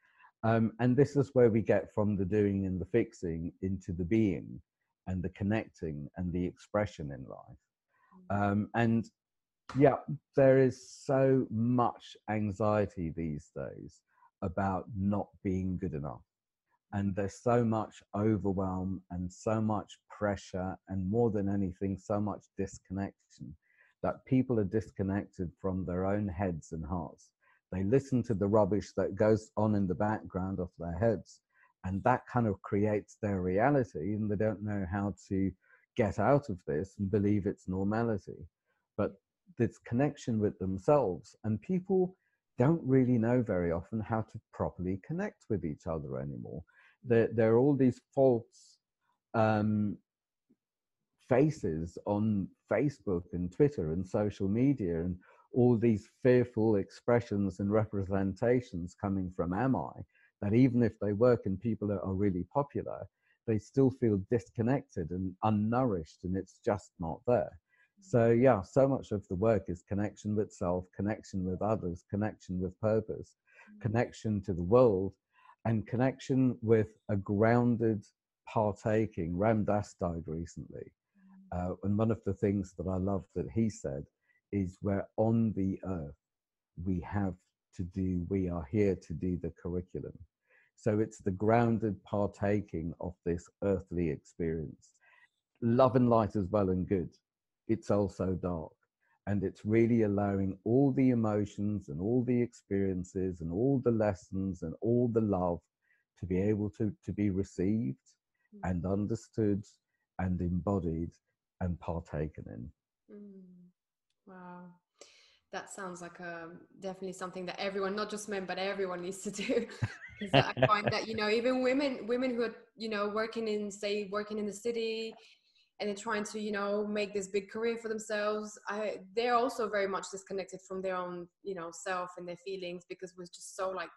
Um, and this is where we get from the doing and the fixing into the being and the connecting and the expression in life. Mm. Um, and yeah, there is so much anxiety these days about not being good enough. And there's so much overwhelm and so much pressure, and more than anything, so much disconnection that people are disconnected from their own heads and hearts they listen to the rubbish that goes on in the background of their heads, and that kind of creates their reality, and they don't know how to get out of this and believe it's normality. But this connection with themselves, and people don't really know very often how to properly connect with each other anymore. There, there are all these false um, faces on Facebook and Twitter and social media, and all these fearful expressions and representations coming from am I, that even if they work and people are, are really popular, they still feel disconnected and unnourished and it's just not there. So, yeah, so much of the work is connection with self, connection with others, connection with purpose, mm. connection to the world, and connection with a grounded partaking. Ram Dass died recently. Uh, and one of the things that I love that he said is where on the earth we have to do, we are here to do the curriculum. So it's the grounded partaking of this earthly experience. Love and light is well and good. It's also dark. And it's really allowing all the emotions and all the experiences and all the lessons and all the love to be able to, to be received mm. and understood and embodied and partaken in. Mm. Wow. That sounds like a, um, definitely something that everyone, not just men, but everyone needs to do. I find that, you know, even women, women who are, you know, working in, say, working in the city and they're trying to, you know, make this big career for themselves, I, they're also very much disconnected from their own, you know, self and their feelings because we're just so like,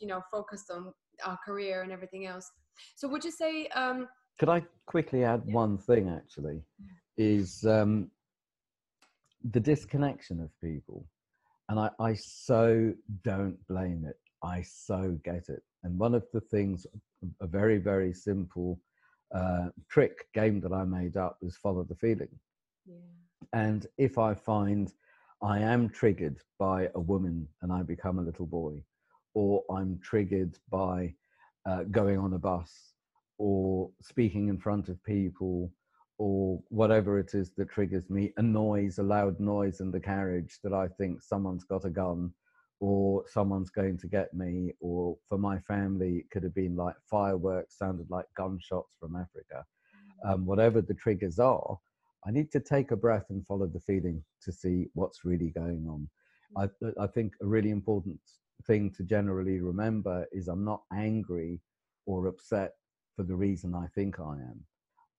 you know, focused on our career and everything else. So would you say, um, could I quickly add yeah. one thing actually? Is um, the disconnection of people. And I, I so don't blame it. I so get it. And one of the things, a very, very simple uh, trick game that I made up is follow the feeling. Yeah. And if I find I am triggered by a woman and I become a little boy, or I'm triggered by uh, going on a bus or speaking in front of people or whatever it is that triggers me, a noise, a loud noise in the carriage that I think someone's got a gun or someone's going to get me, or for my family, it could have been like fireworks, sounded like gunshots from Africa. Mm. Um, whatever the triggers are, I need to take a breath and follow the feeling to see what's really going on. Mm. I, I think a really important thing to generally remember is I'm not angry or upset for the reason I think I am.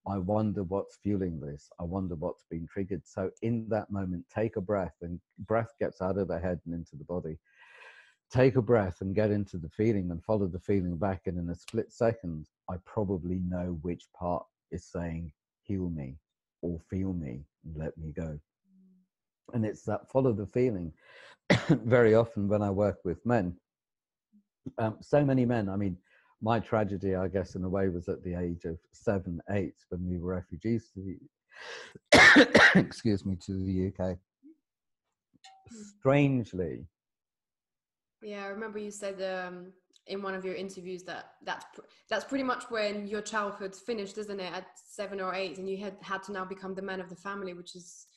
I wonder what's fueling this. I wonder what's been triggered. So, in that moment, take a breath, and breath gets out of the head and into the body take a breath and get into the feeling and follow the feeling back and in a split second i probably know which part is saying heal me or feel me and let me go and it's that follow the feeling very often when i work with men um, so many men i mean my tragedy i guess in a way was at the age of seven eight when we were refugees to the excuse me to the uk hmm. strangely yeah, I remember you said um, in one of your interviews that that's pr- that's pretty much when your childhood finished, isn't it? At seven or eight, and you had had to now become the man of the family, which is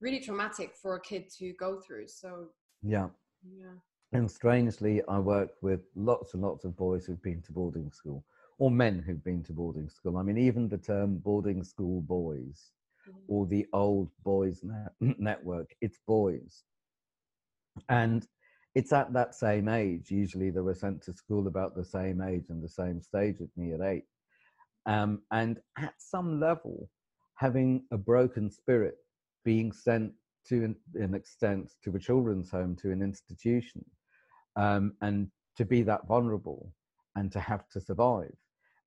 really traumatic for a kid to go through. So yeah, yeah. And strangely, I worked with lots and lots of boys who've been to boarding school, or men who've been to boarding school. I mean, even the term boarding school boys, mm-hmm. or the old boys net- network, it's boys. And it's at that same age. Usually they were sent to school about the same age and the same stage as me at eight. Um, and at some level, having a broken spirit being sent to an, an extent to a children's home, to an institution, um, and to be that vulnerable and to have to survive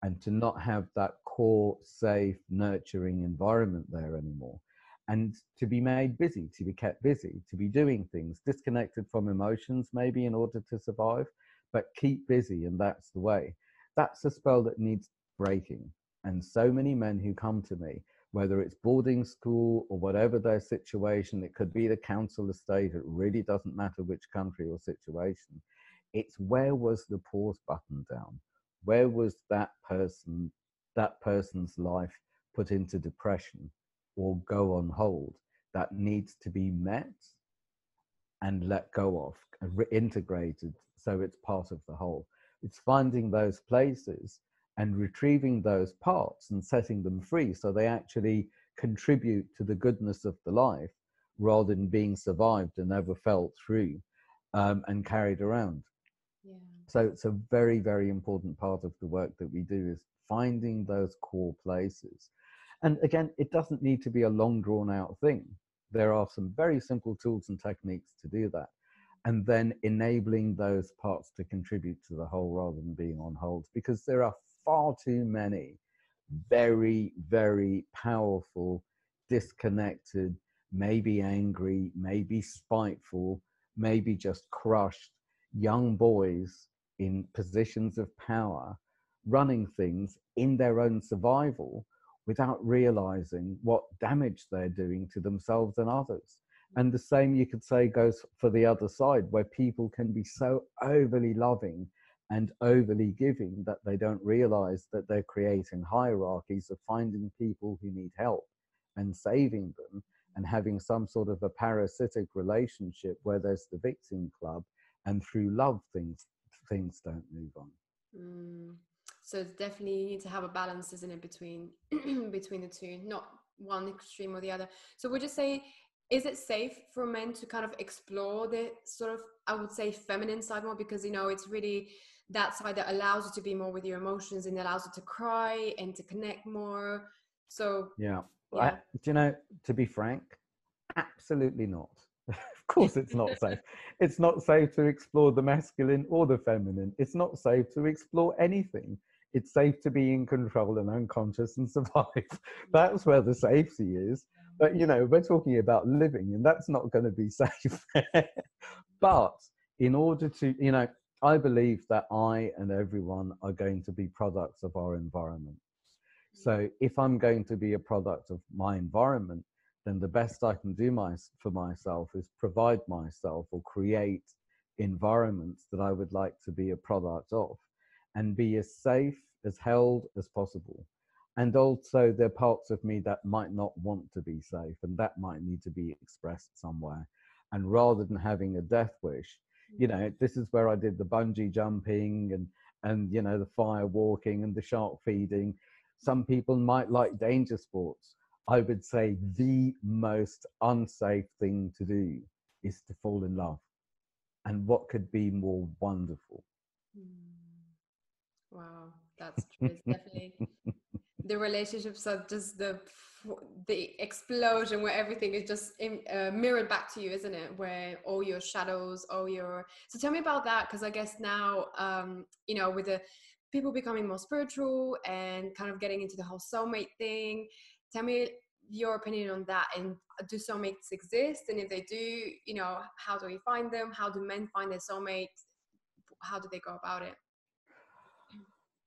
and to not have that core, safe, nurturing environment there anymore and to be made busy, to be kept busy, to be doing things, disconnected from emotions maybe in order to survive, but keep busy, and that's the way. That's a spell that needs breaking. And so many men who come to me, whether it's boarding school or whatever their situation, it could be the council estate, it really doesn't matter which country or situation. It's where was the pause button down? Where was that person, that person's life put into depression? or go on hold that needs to be met and let go of and reintegrated so it's part of the whole it's finding those places and retrieving those parts and setting them free so they actually contribute to the goodness of the life rather than being survived and never felt through um, and carried around yeah. so it's a very very important part of the work that we do is finding those core places and again, it doesn't need to be a long drawn out thing. There are some very simple tools and techniques to do that. And then enabling those parts to contribute to the whole rather than being on hold, because there are far too many very, very powerful, disconnected, maybe angry, maybe spiteful, maybe just crushed young boys in positions of power running things in their own survival without realizing what damage they're doing to themselves and others. And the same you could say goes for the other side, where people can be so overly loving and overly giving that they don't realize that they're creating hierarchies of finding people who need help and saving them and having some sort of a parasitic relationship where there's the victim club and through love things things don't move on. Mm. So it's definitely you need to have a balance isn't it between between the two not one extreme or the other. So would you say is it safe for men to kind of explore the sort of i would say feminine side more? Because you know it's really that side that allows you to be more with your emotions and allows you to cry and to connect more so yeah, yeah. I, do you know to be frank absolutely not of course it's not safe it's not safe to explore the masculine or the feminine it's not safe to explore anything it's safe to be in control and unconscious and survive. that's where the safety is. But you know, we're talking about living, and that's not going to be safe. but in order to, you know, I believe that I and everyone are going to be products of our environment. So if I'm going to be a product of my environment, then the best I can do my, for myself is provide myself or create environments that I would like to be a product of and be as safe, as held as possible. And also, there are parts of me that might not want to be safe, and that might need to be expressed somewhere. And rather than having a death wish, you know, this is where I did the bungee jumping and and you know the fire walking and the shark feeding. Some people might like danger sports. I would say the most unsafe thing to do is to fall in love. And what could be more wonderful? Hmm. Wow, that's true. It's definitely the relationships are just the the explosion where everything is just in, uh, mirrored back to you isn't it? Where all your shadows all your so tell me about that because i guess now um you know with the people becoming more spiritual and kind of getting into the whole soulmate thing tell me your opinion on that. And do soulmates exist? And if they do you know how do we find them? How do men find their soulmates? How do they go about it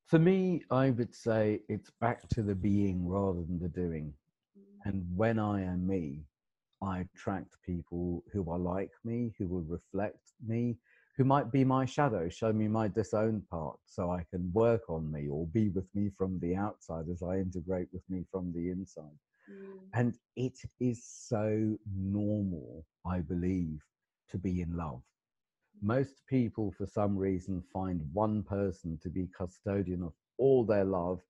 for me, I would say it's back to the being rather than the doing. Mm. And when I am me, I attract people who are like me, who will reflect me, who might be my shadow, show me my disowned part so I can work on me or be with me from the outside as I integrate with me from the inside. Mm. And it is so normal, I believe, to be in love most people, for some reason, find one person to be custodian of all their love,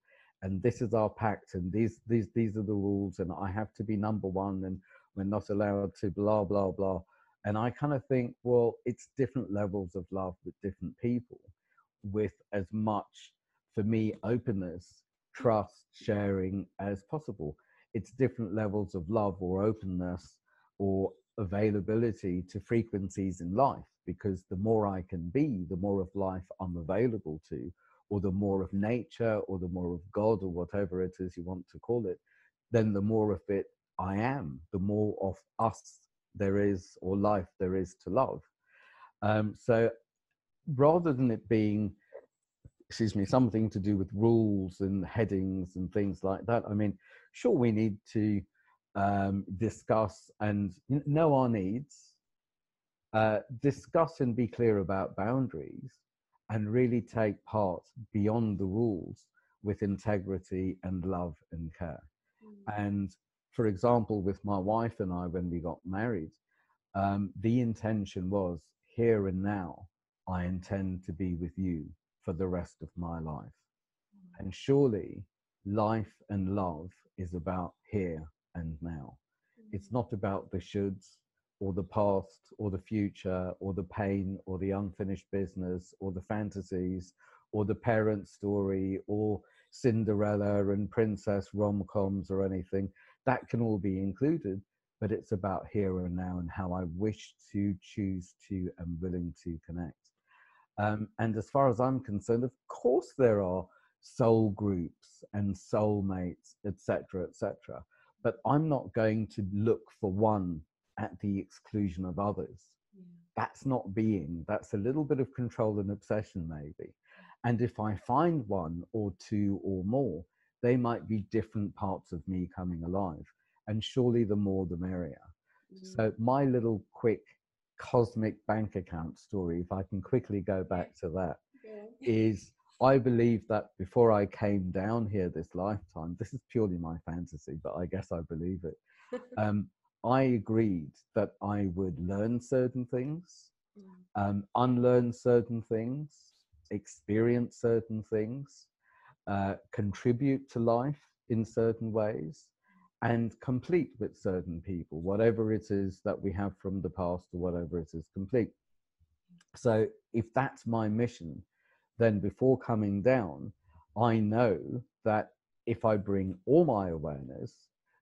and this is our pact, and these these these are the rules, and I have to be number one, and we're not allowed to blah blah blah. And I kind of think, well, it's different levels of love with different people, with as much, for me, openness, trust, sharing as possible. It's different levels of love or openness or availability to frequencies in life because the more I can be, the more of life I'm available to, or the more of nature, or the more of God, or whatever it is you want to call it, then the more of it I am, the more of us there is, or life there is to love. Um, so rather than it being, excuse me, something to do with rules and headings and things like that, I mean, sure, we need to um, discuss and know our needs, uh, discuss and be clear about boundaries, and really take part beyond the rules with integrity and love and care. Mm. And for example, with my wife and I, when we got married, um, the intention was here and now, I intend to be with you for the rest of my life. Mm. And surely life and love is about here and now. It's mm. not about the shoulds or the past or the future or the pain or the unfinished business or the fantasies or the parent story or Cinderella and princess rom coms or anything. That can all be included, but it's about here and now and how I wish to choose to and willing to connect. Um, and as far as I'm concerned, of course, there are soul groups and soulmates, etc., etc but I'm not going to look for one at the exclusion of others. Yeah. That's not being, that's a little bit of control and obsession, maybe. And if I find one or two or more, they might be different parts of me coming alive. And surely the more the merrier. Mm. So, my little quick cosmic bank account story, if I can quickly go back to that, yeah. is I believe that before I came down here this lifetime, this is purely my fantasy, but I guess I believe it. Um, I agreed that I would learn certain things, mm. um, unlearn certain things, experience certain things, uh, contribute to life in certain ways, and complete with certain people, whatever it is that we have from the past or whatever it is complete. So, if that's my mission, then before coming down, I know that if I bring all my awareness,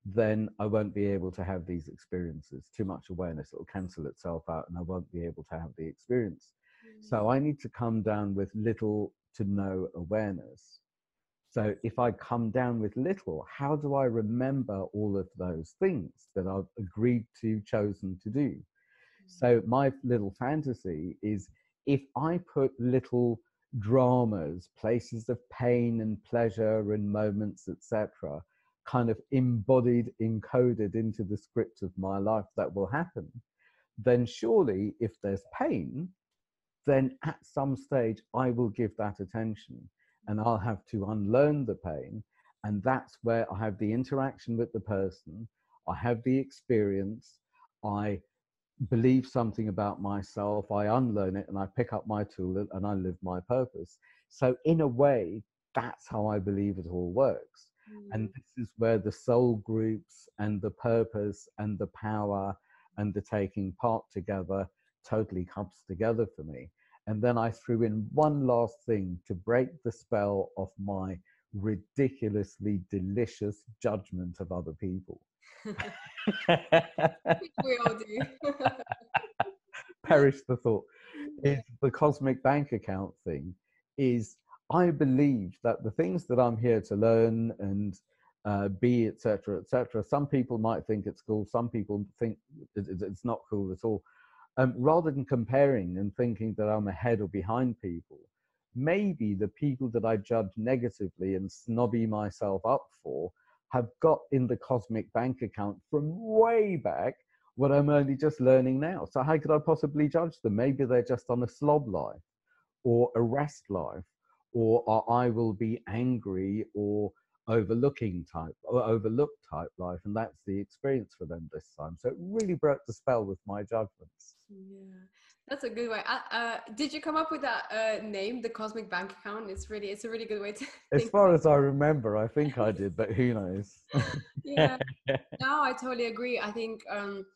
then I won't be able to have these experiences. Too much awareness, it'll cancel itself out and I won't be able to have the experience. Mm. So I need to come down with little to no awareness. So if I come down with little, how do I remember all of those things that I've agreed to, chosen to do? Mm. So my little fantasy is if I put little dramas, places of pain and pleasure and moments, etc., kind of embodied, encoded into the script of my life that will happen, then surely if there's pain, then at some stage I will give that attention and I'll have to unlearn the pain. And that's where I have the interaction with the person, I have the experience, I believe something about myself, I unlearn it and I pick up my tool and I live my purpose. So, in a way, that's how I believe it all works. Mm. And this is where the soul groups and the purpose and the power and the taking part together totally comes together for me. And then I threw in one last thing to break the spell of my ridiculously delicious judgment of other people. we all do. Perish the thought. Is the cosmic bank account thing is I believe that the things that I'm here to learn and uh, be, etc., etc. Some people might think it's cool. Some people think it's not cool at all. Um, rather than comparing and thinking that I'm ahead or behind people, maybe the people that I judge negatively and snobby myself up for have got in the cosmic bank account from way back what I'm only just learning now. So how could I possibly judge them? Maybe they're just on a slob life or a rest life or I will be angry or overlooking type or overlooked type life and that's the experience for them this time. So it really broke the spell with my judgments. Yeah that's a good way uh, uh, did you come up with that uh, name the cosmic bank account? It's really it's a really good way to as far as i remember i think i did but who knows? Yeah no i totally agree. I think um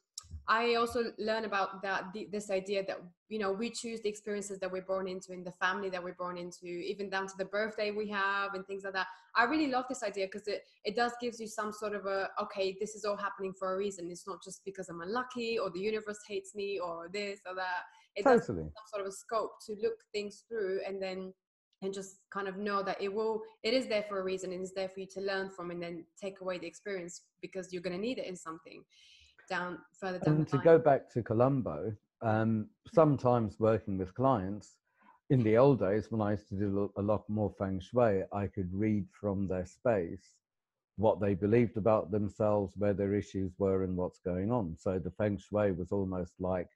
I also learn about that the, this idea that you know we choose the experiences that we're born into in the family that we're born into, even down to the birthday we have and things like that. I really love this idea because it it does gives you some sort of a okay, this is all happening for a reason. It's not just because I'm unlucky or the universe hates me or this or that. It totally. some sort of a scope to look things through and then and just kind of know that it will it is there for a reason and it's there for you to learn from and then take away the experience because you're going to need it in something down further down. And to go back to Colombo, um, sometimes working with clients in the old days when I used to do a lot more feng shui, I could read from their space what they believed about themselves, where their issues were, and what's going on. So the feng shui was almost like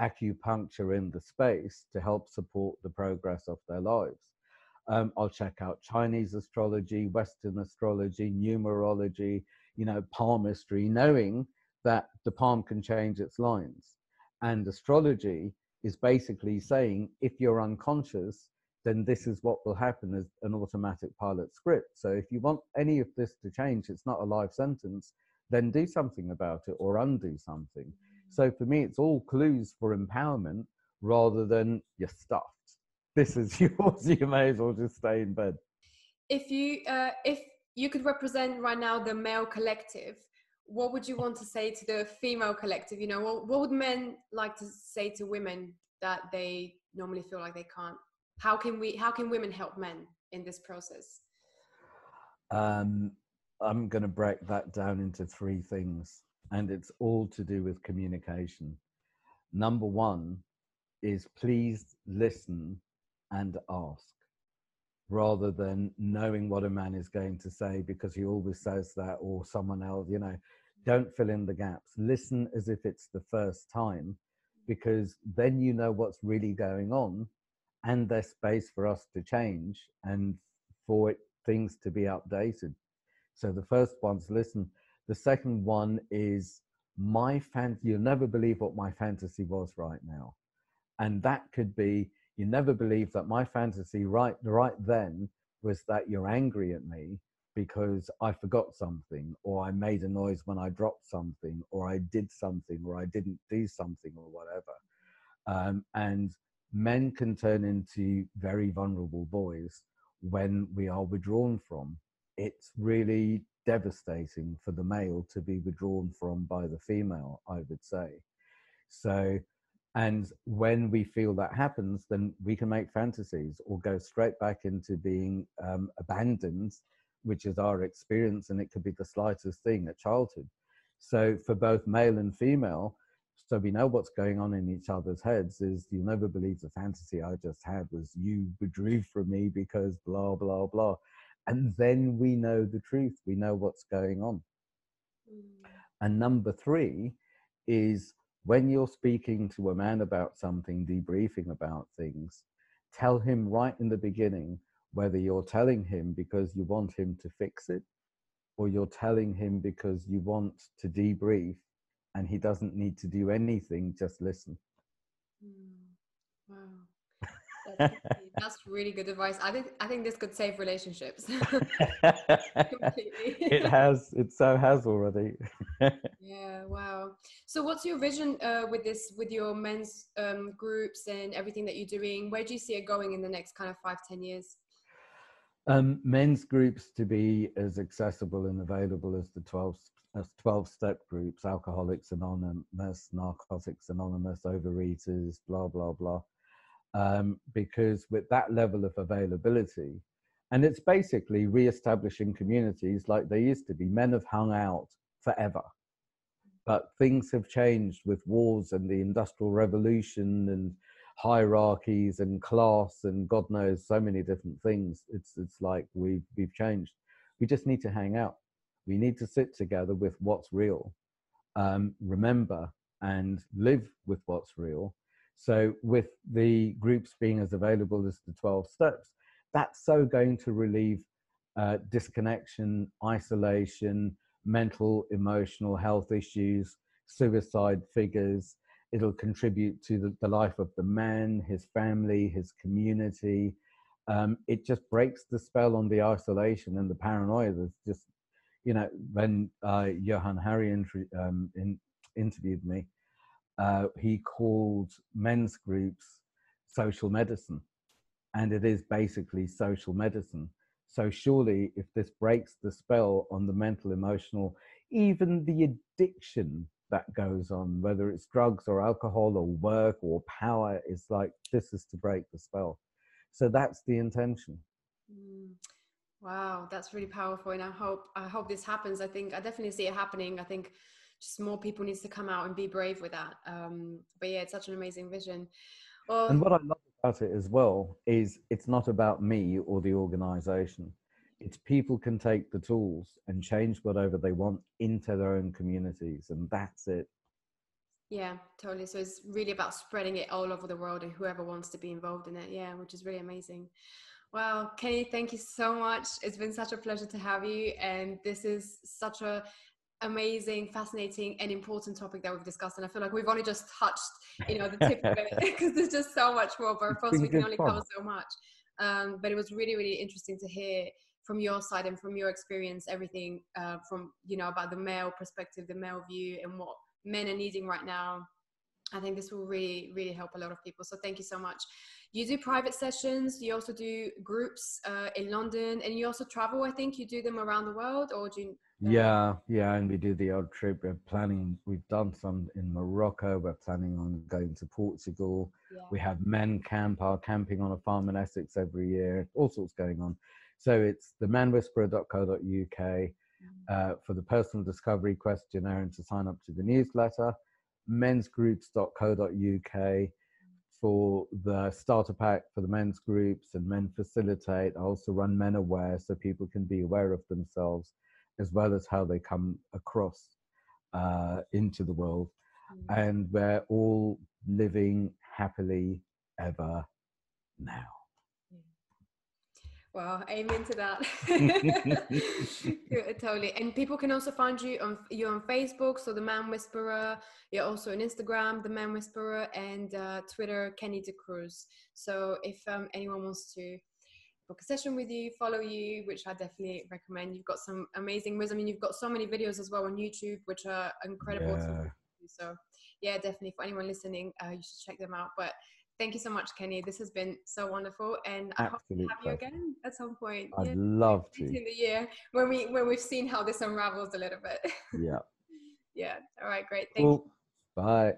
acupuncture in the space to help support the progress of their lives. Um, I'll check out Chinese astrology, Western astrology, numerology, you know, palmistry, knowing that the palm can change its lines. And astrology is basically saying if you're unconscious, then this is what will happen as an automatic pilot script. So if you want any of this to change, it's not a life sentence, then do something about it or undo something. So for me, it's all clues for empowerment rather than you're stuffed. This is yours. You may as well just stay in bed. If you uh, if you could represent right now the male collective, what would you want to say to the female collective? You know what, what would men like to say to women that they normally feel like they can't? How can we how can women help men in this process? Um, i'm going to break that down into three things and it's all to do with communication. Number one is please listen and ask rather than knowing what a man is going to say because he always says that or someone else you know don't fill in the gaps. Listen as if it's the first time because then you know what's really going on and there's space for us to change and for it, things to be updated. So the first one's listen. The second one is my fan you'll never believe what my fantasy was right now. And that could be you never believe that my fantasy right right then was that you're angry at me because I forgot something or I made a noise when I dropped something or I did something or I didn't do something or whatever. Um, and men can turn into very vulnerable boys when we are withdrawn from. It's really devastating for the male to be withdrawn from by the female, I would say. So and when we feel that happens, then we can make fantasies or go straight back into being um, abandoned, which is our experience, and it could be the slightest thing at childhood. So, for both male and female, so we know what's going on in each other's heads is you'll never believe the fantasy I just had was you withdrew from me because blah, blah, blah. And then we know the truth, we know what's going on. Mm. And number three is when you're speaking to a man about something, debriefing about things, tell him right in the beginning whether you're telling him because you want him to fix it or you're telling him because you want to debrief and he doesn't need to do anything, just listen. Mm. Wow. That's, really good advice. I think I think this could save relationships. it has. It so has already. yeah. Wow. So, what's your vision uh, with this, with your men's um, groups and everything that you're doing? Where do you see it going in the next kind of five, ten years? Um, men's groups to be as accessible and available as the 12, as 12 step groups Alcoholics Anonymous, Narcotics Anonymous, Overeaters, blah, blah, blah. Um, because with that level of availability, and it's basically re establishing communities like they used to be, men have hung out forever. But things have changed with wars and the Industrial Revolution and hierarchies and class and God knows so many different things. It's it's like we've we've changed. We just need to hang out. We need to sit together with what's real, um, remember and live with what's real. So with the groups being as available as the 12 steps, that's so going to relieve uh, disconnection, isolation, mental, emotional health issues, suicide figures, it'll contribute to the, the life of the man, his family, his community. Um, it just breaks the spell on the isolation and the paranoia that's just, you know, when uh, Johann Hari um, in, interviewed me, uh, he called men's groups social medicine. And it is basically social medicine. So, surely, if this breaks the spell on the mental, emotional, even the addiction that goes on, whether it's drugs or alcohol or work or power, is like this is to break the spell. So that's the intention. Mm. Wow, that's really powerful, and I hope I hope this happens. I think I definitely see it happening. I think just more people needs to come out and be brave with that. Um, but yeah, it's such an amazing vision. Well, and what I love about it as well is it's not about me or the organization. It's people can take the tools and change whatever they want into their own communities and that's it. Yeah totally. So it's really about spreading it all over the world and whoever wants to be involved in it. Yeah which is really amazing. Well kenny thank you so much. It's been such a pleasure to have you and this is such a amazing fascinating and important topic that we've discussed and i feel like we've only just touched you know the tip of it because there's just so much more but of course we can only cover so much. Um, but it was really really interesting to hear from your side and from your experience everything uh, from you know about the male perspective the male view and what men are needing right now i think this will really really help a lot of people. So thank you so much. You do private sessions. You also do groups uh, in london and you also travel i think. You do them around the world or do you yeah yeah and we do the odd trip. We're planning we've done some in morocco. We're planning on going to portugal. Yeah. we have men camp are camping on a farm in essex every year all sorts going on. So it's themanwhisperer.co.uk mm. uh, for the personal discovery questionnaire and to sign up to the newsletter, mensgroups.co.uk for the starter pack for the men's groups and men facilitate. I also run Men Aware so people can be aware of themselves as well as how they come across uh, into the world. Mm. And we're all living happily ever now. Well, amen to that. totally. And people can also find you on you on Facebook, so the Man Whisperer. You're also on Instagram, the Man Whisperer, and uh, Twitter, Kenny D'Cruz. So if um, anyone wants to book a session with you, follow you, which I definitely recommend. You've got some amazing wisdom. I mean, you've got so many videos as well on YouTube, which are incredible. Yeah. So yeah, definitely for anyone listening, uh, you should check them out. But Thank you so much, Kenny. This has been so wonderful, and I hope to have you again at some point. I'd yeah, love to. In the year when we when we've seen how this unravels a little bit. Yeah. yeah. All right. Great. Thank cool. you. Bye.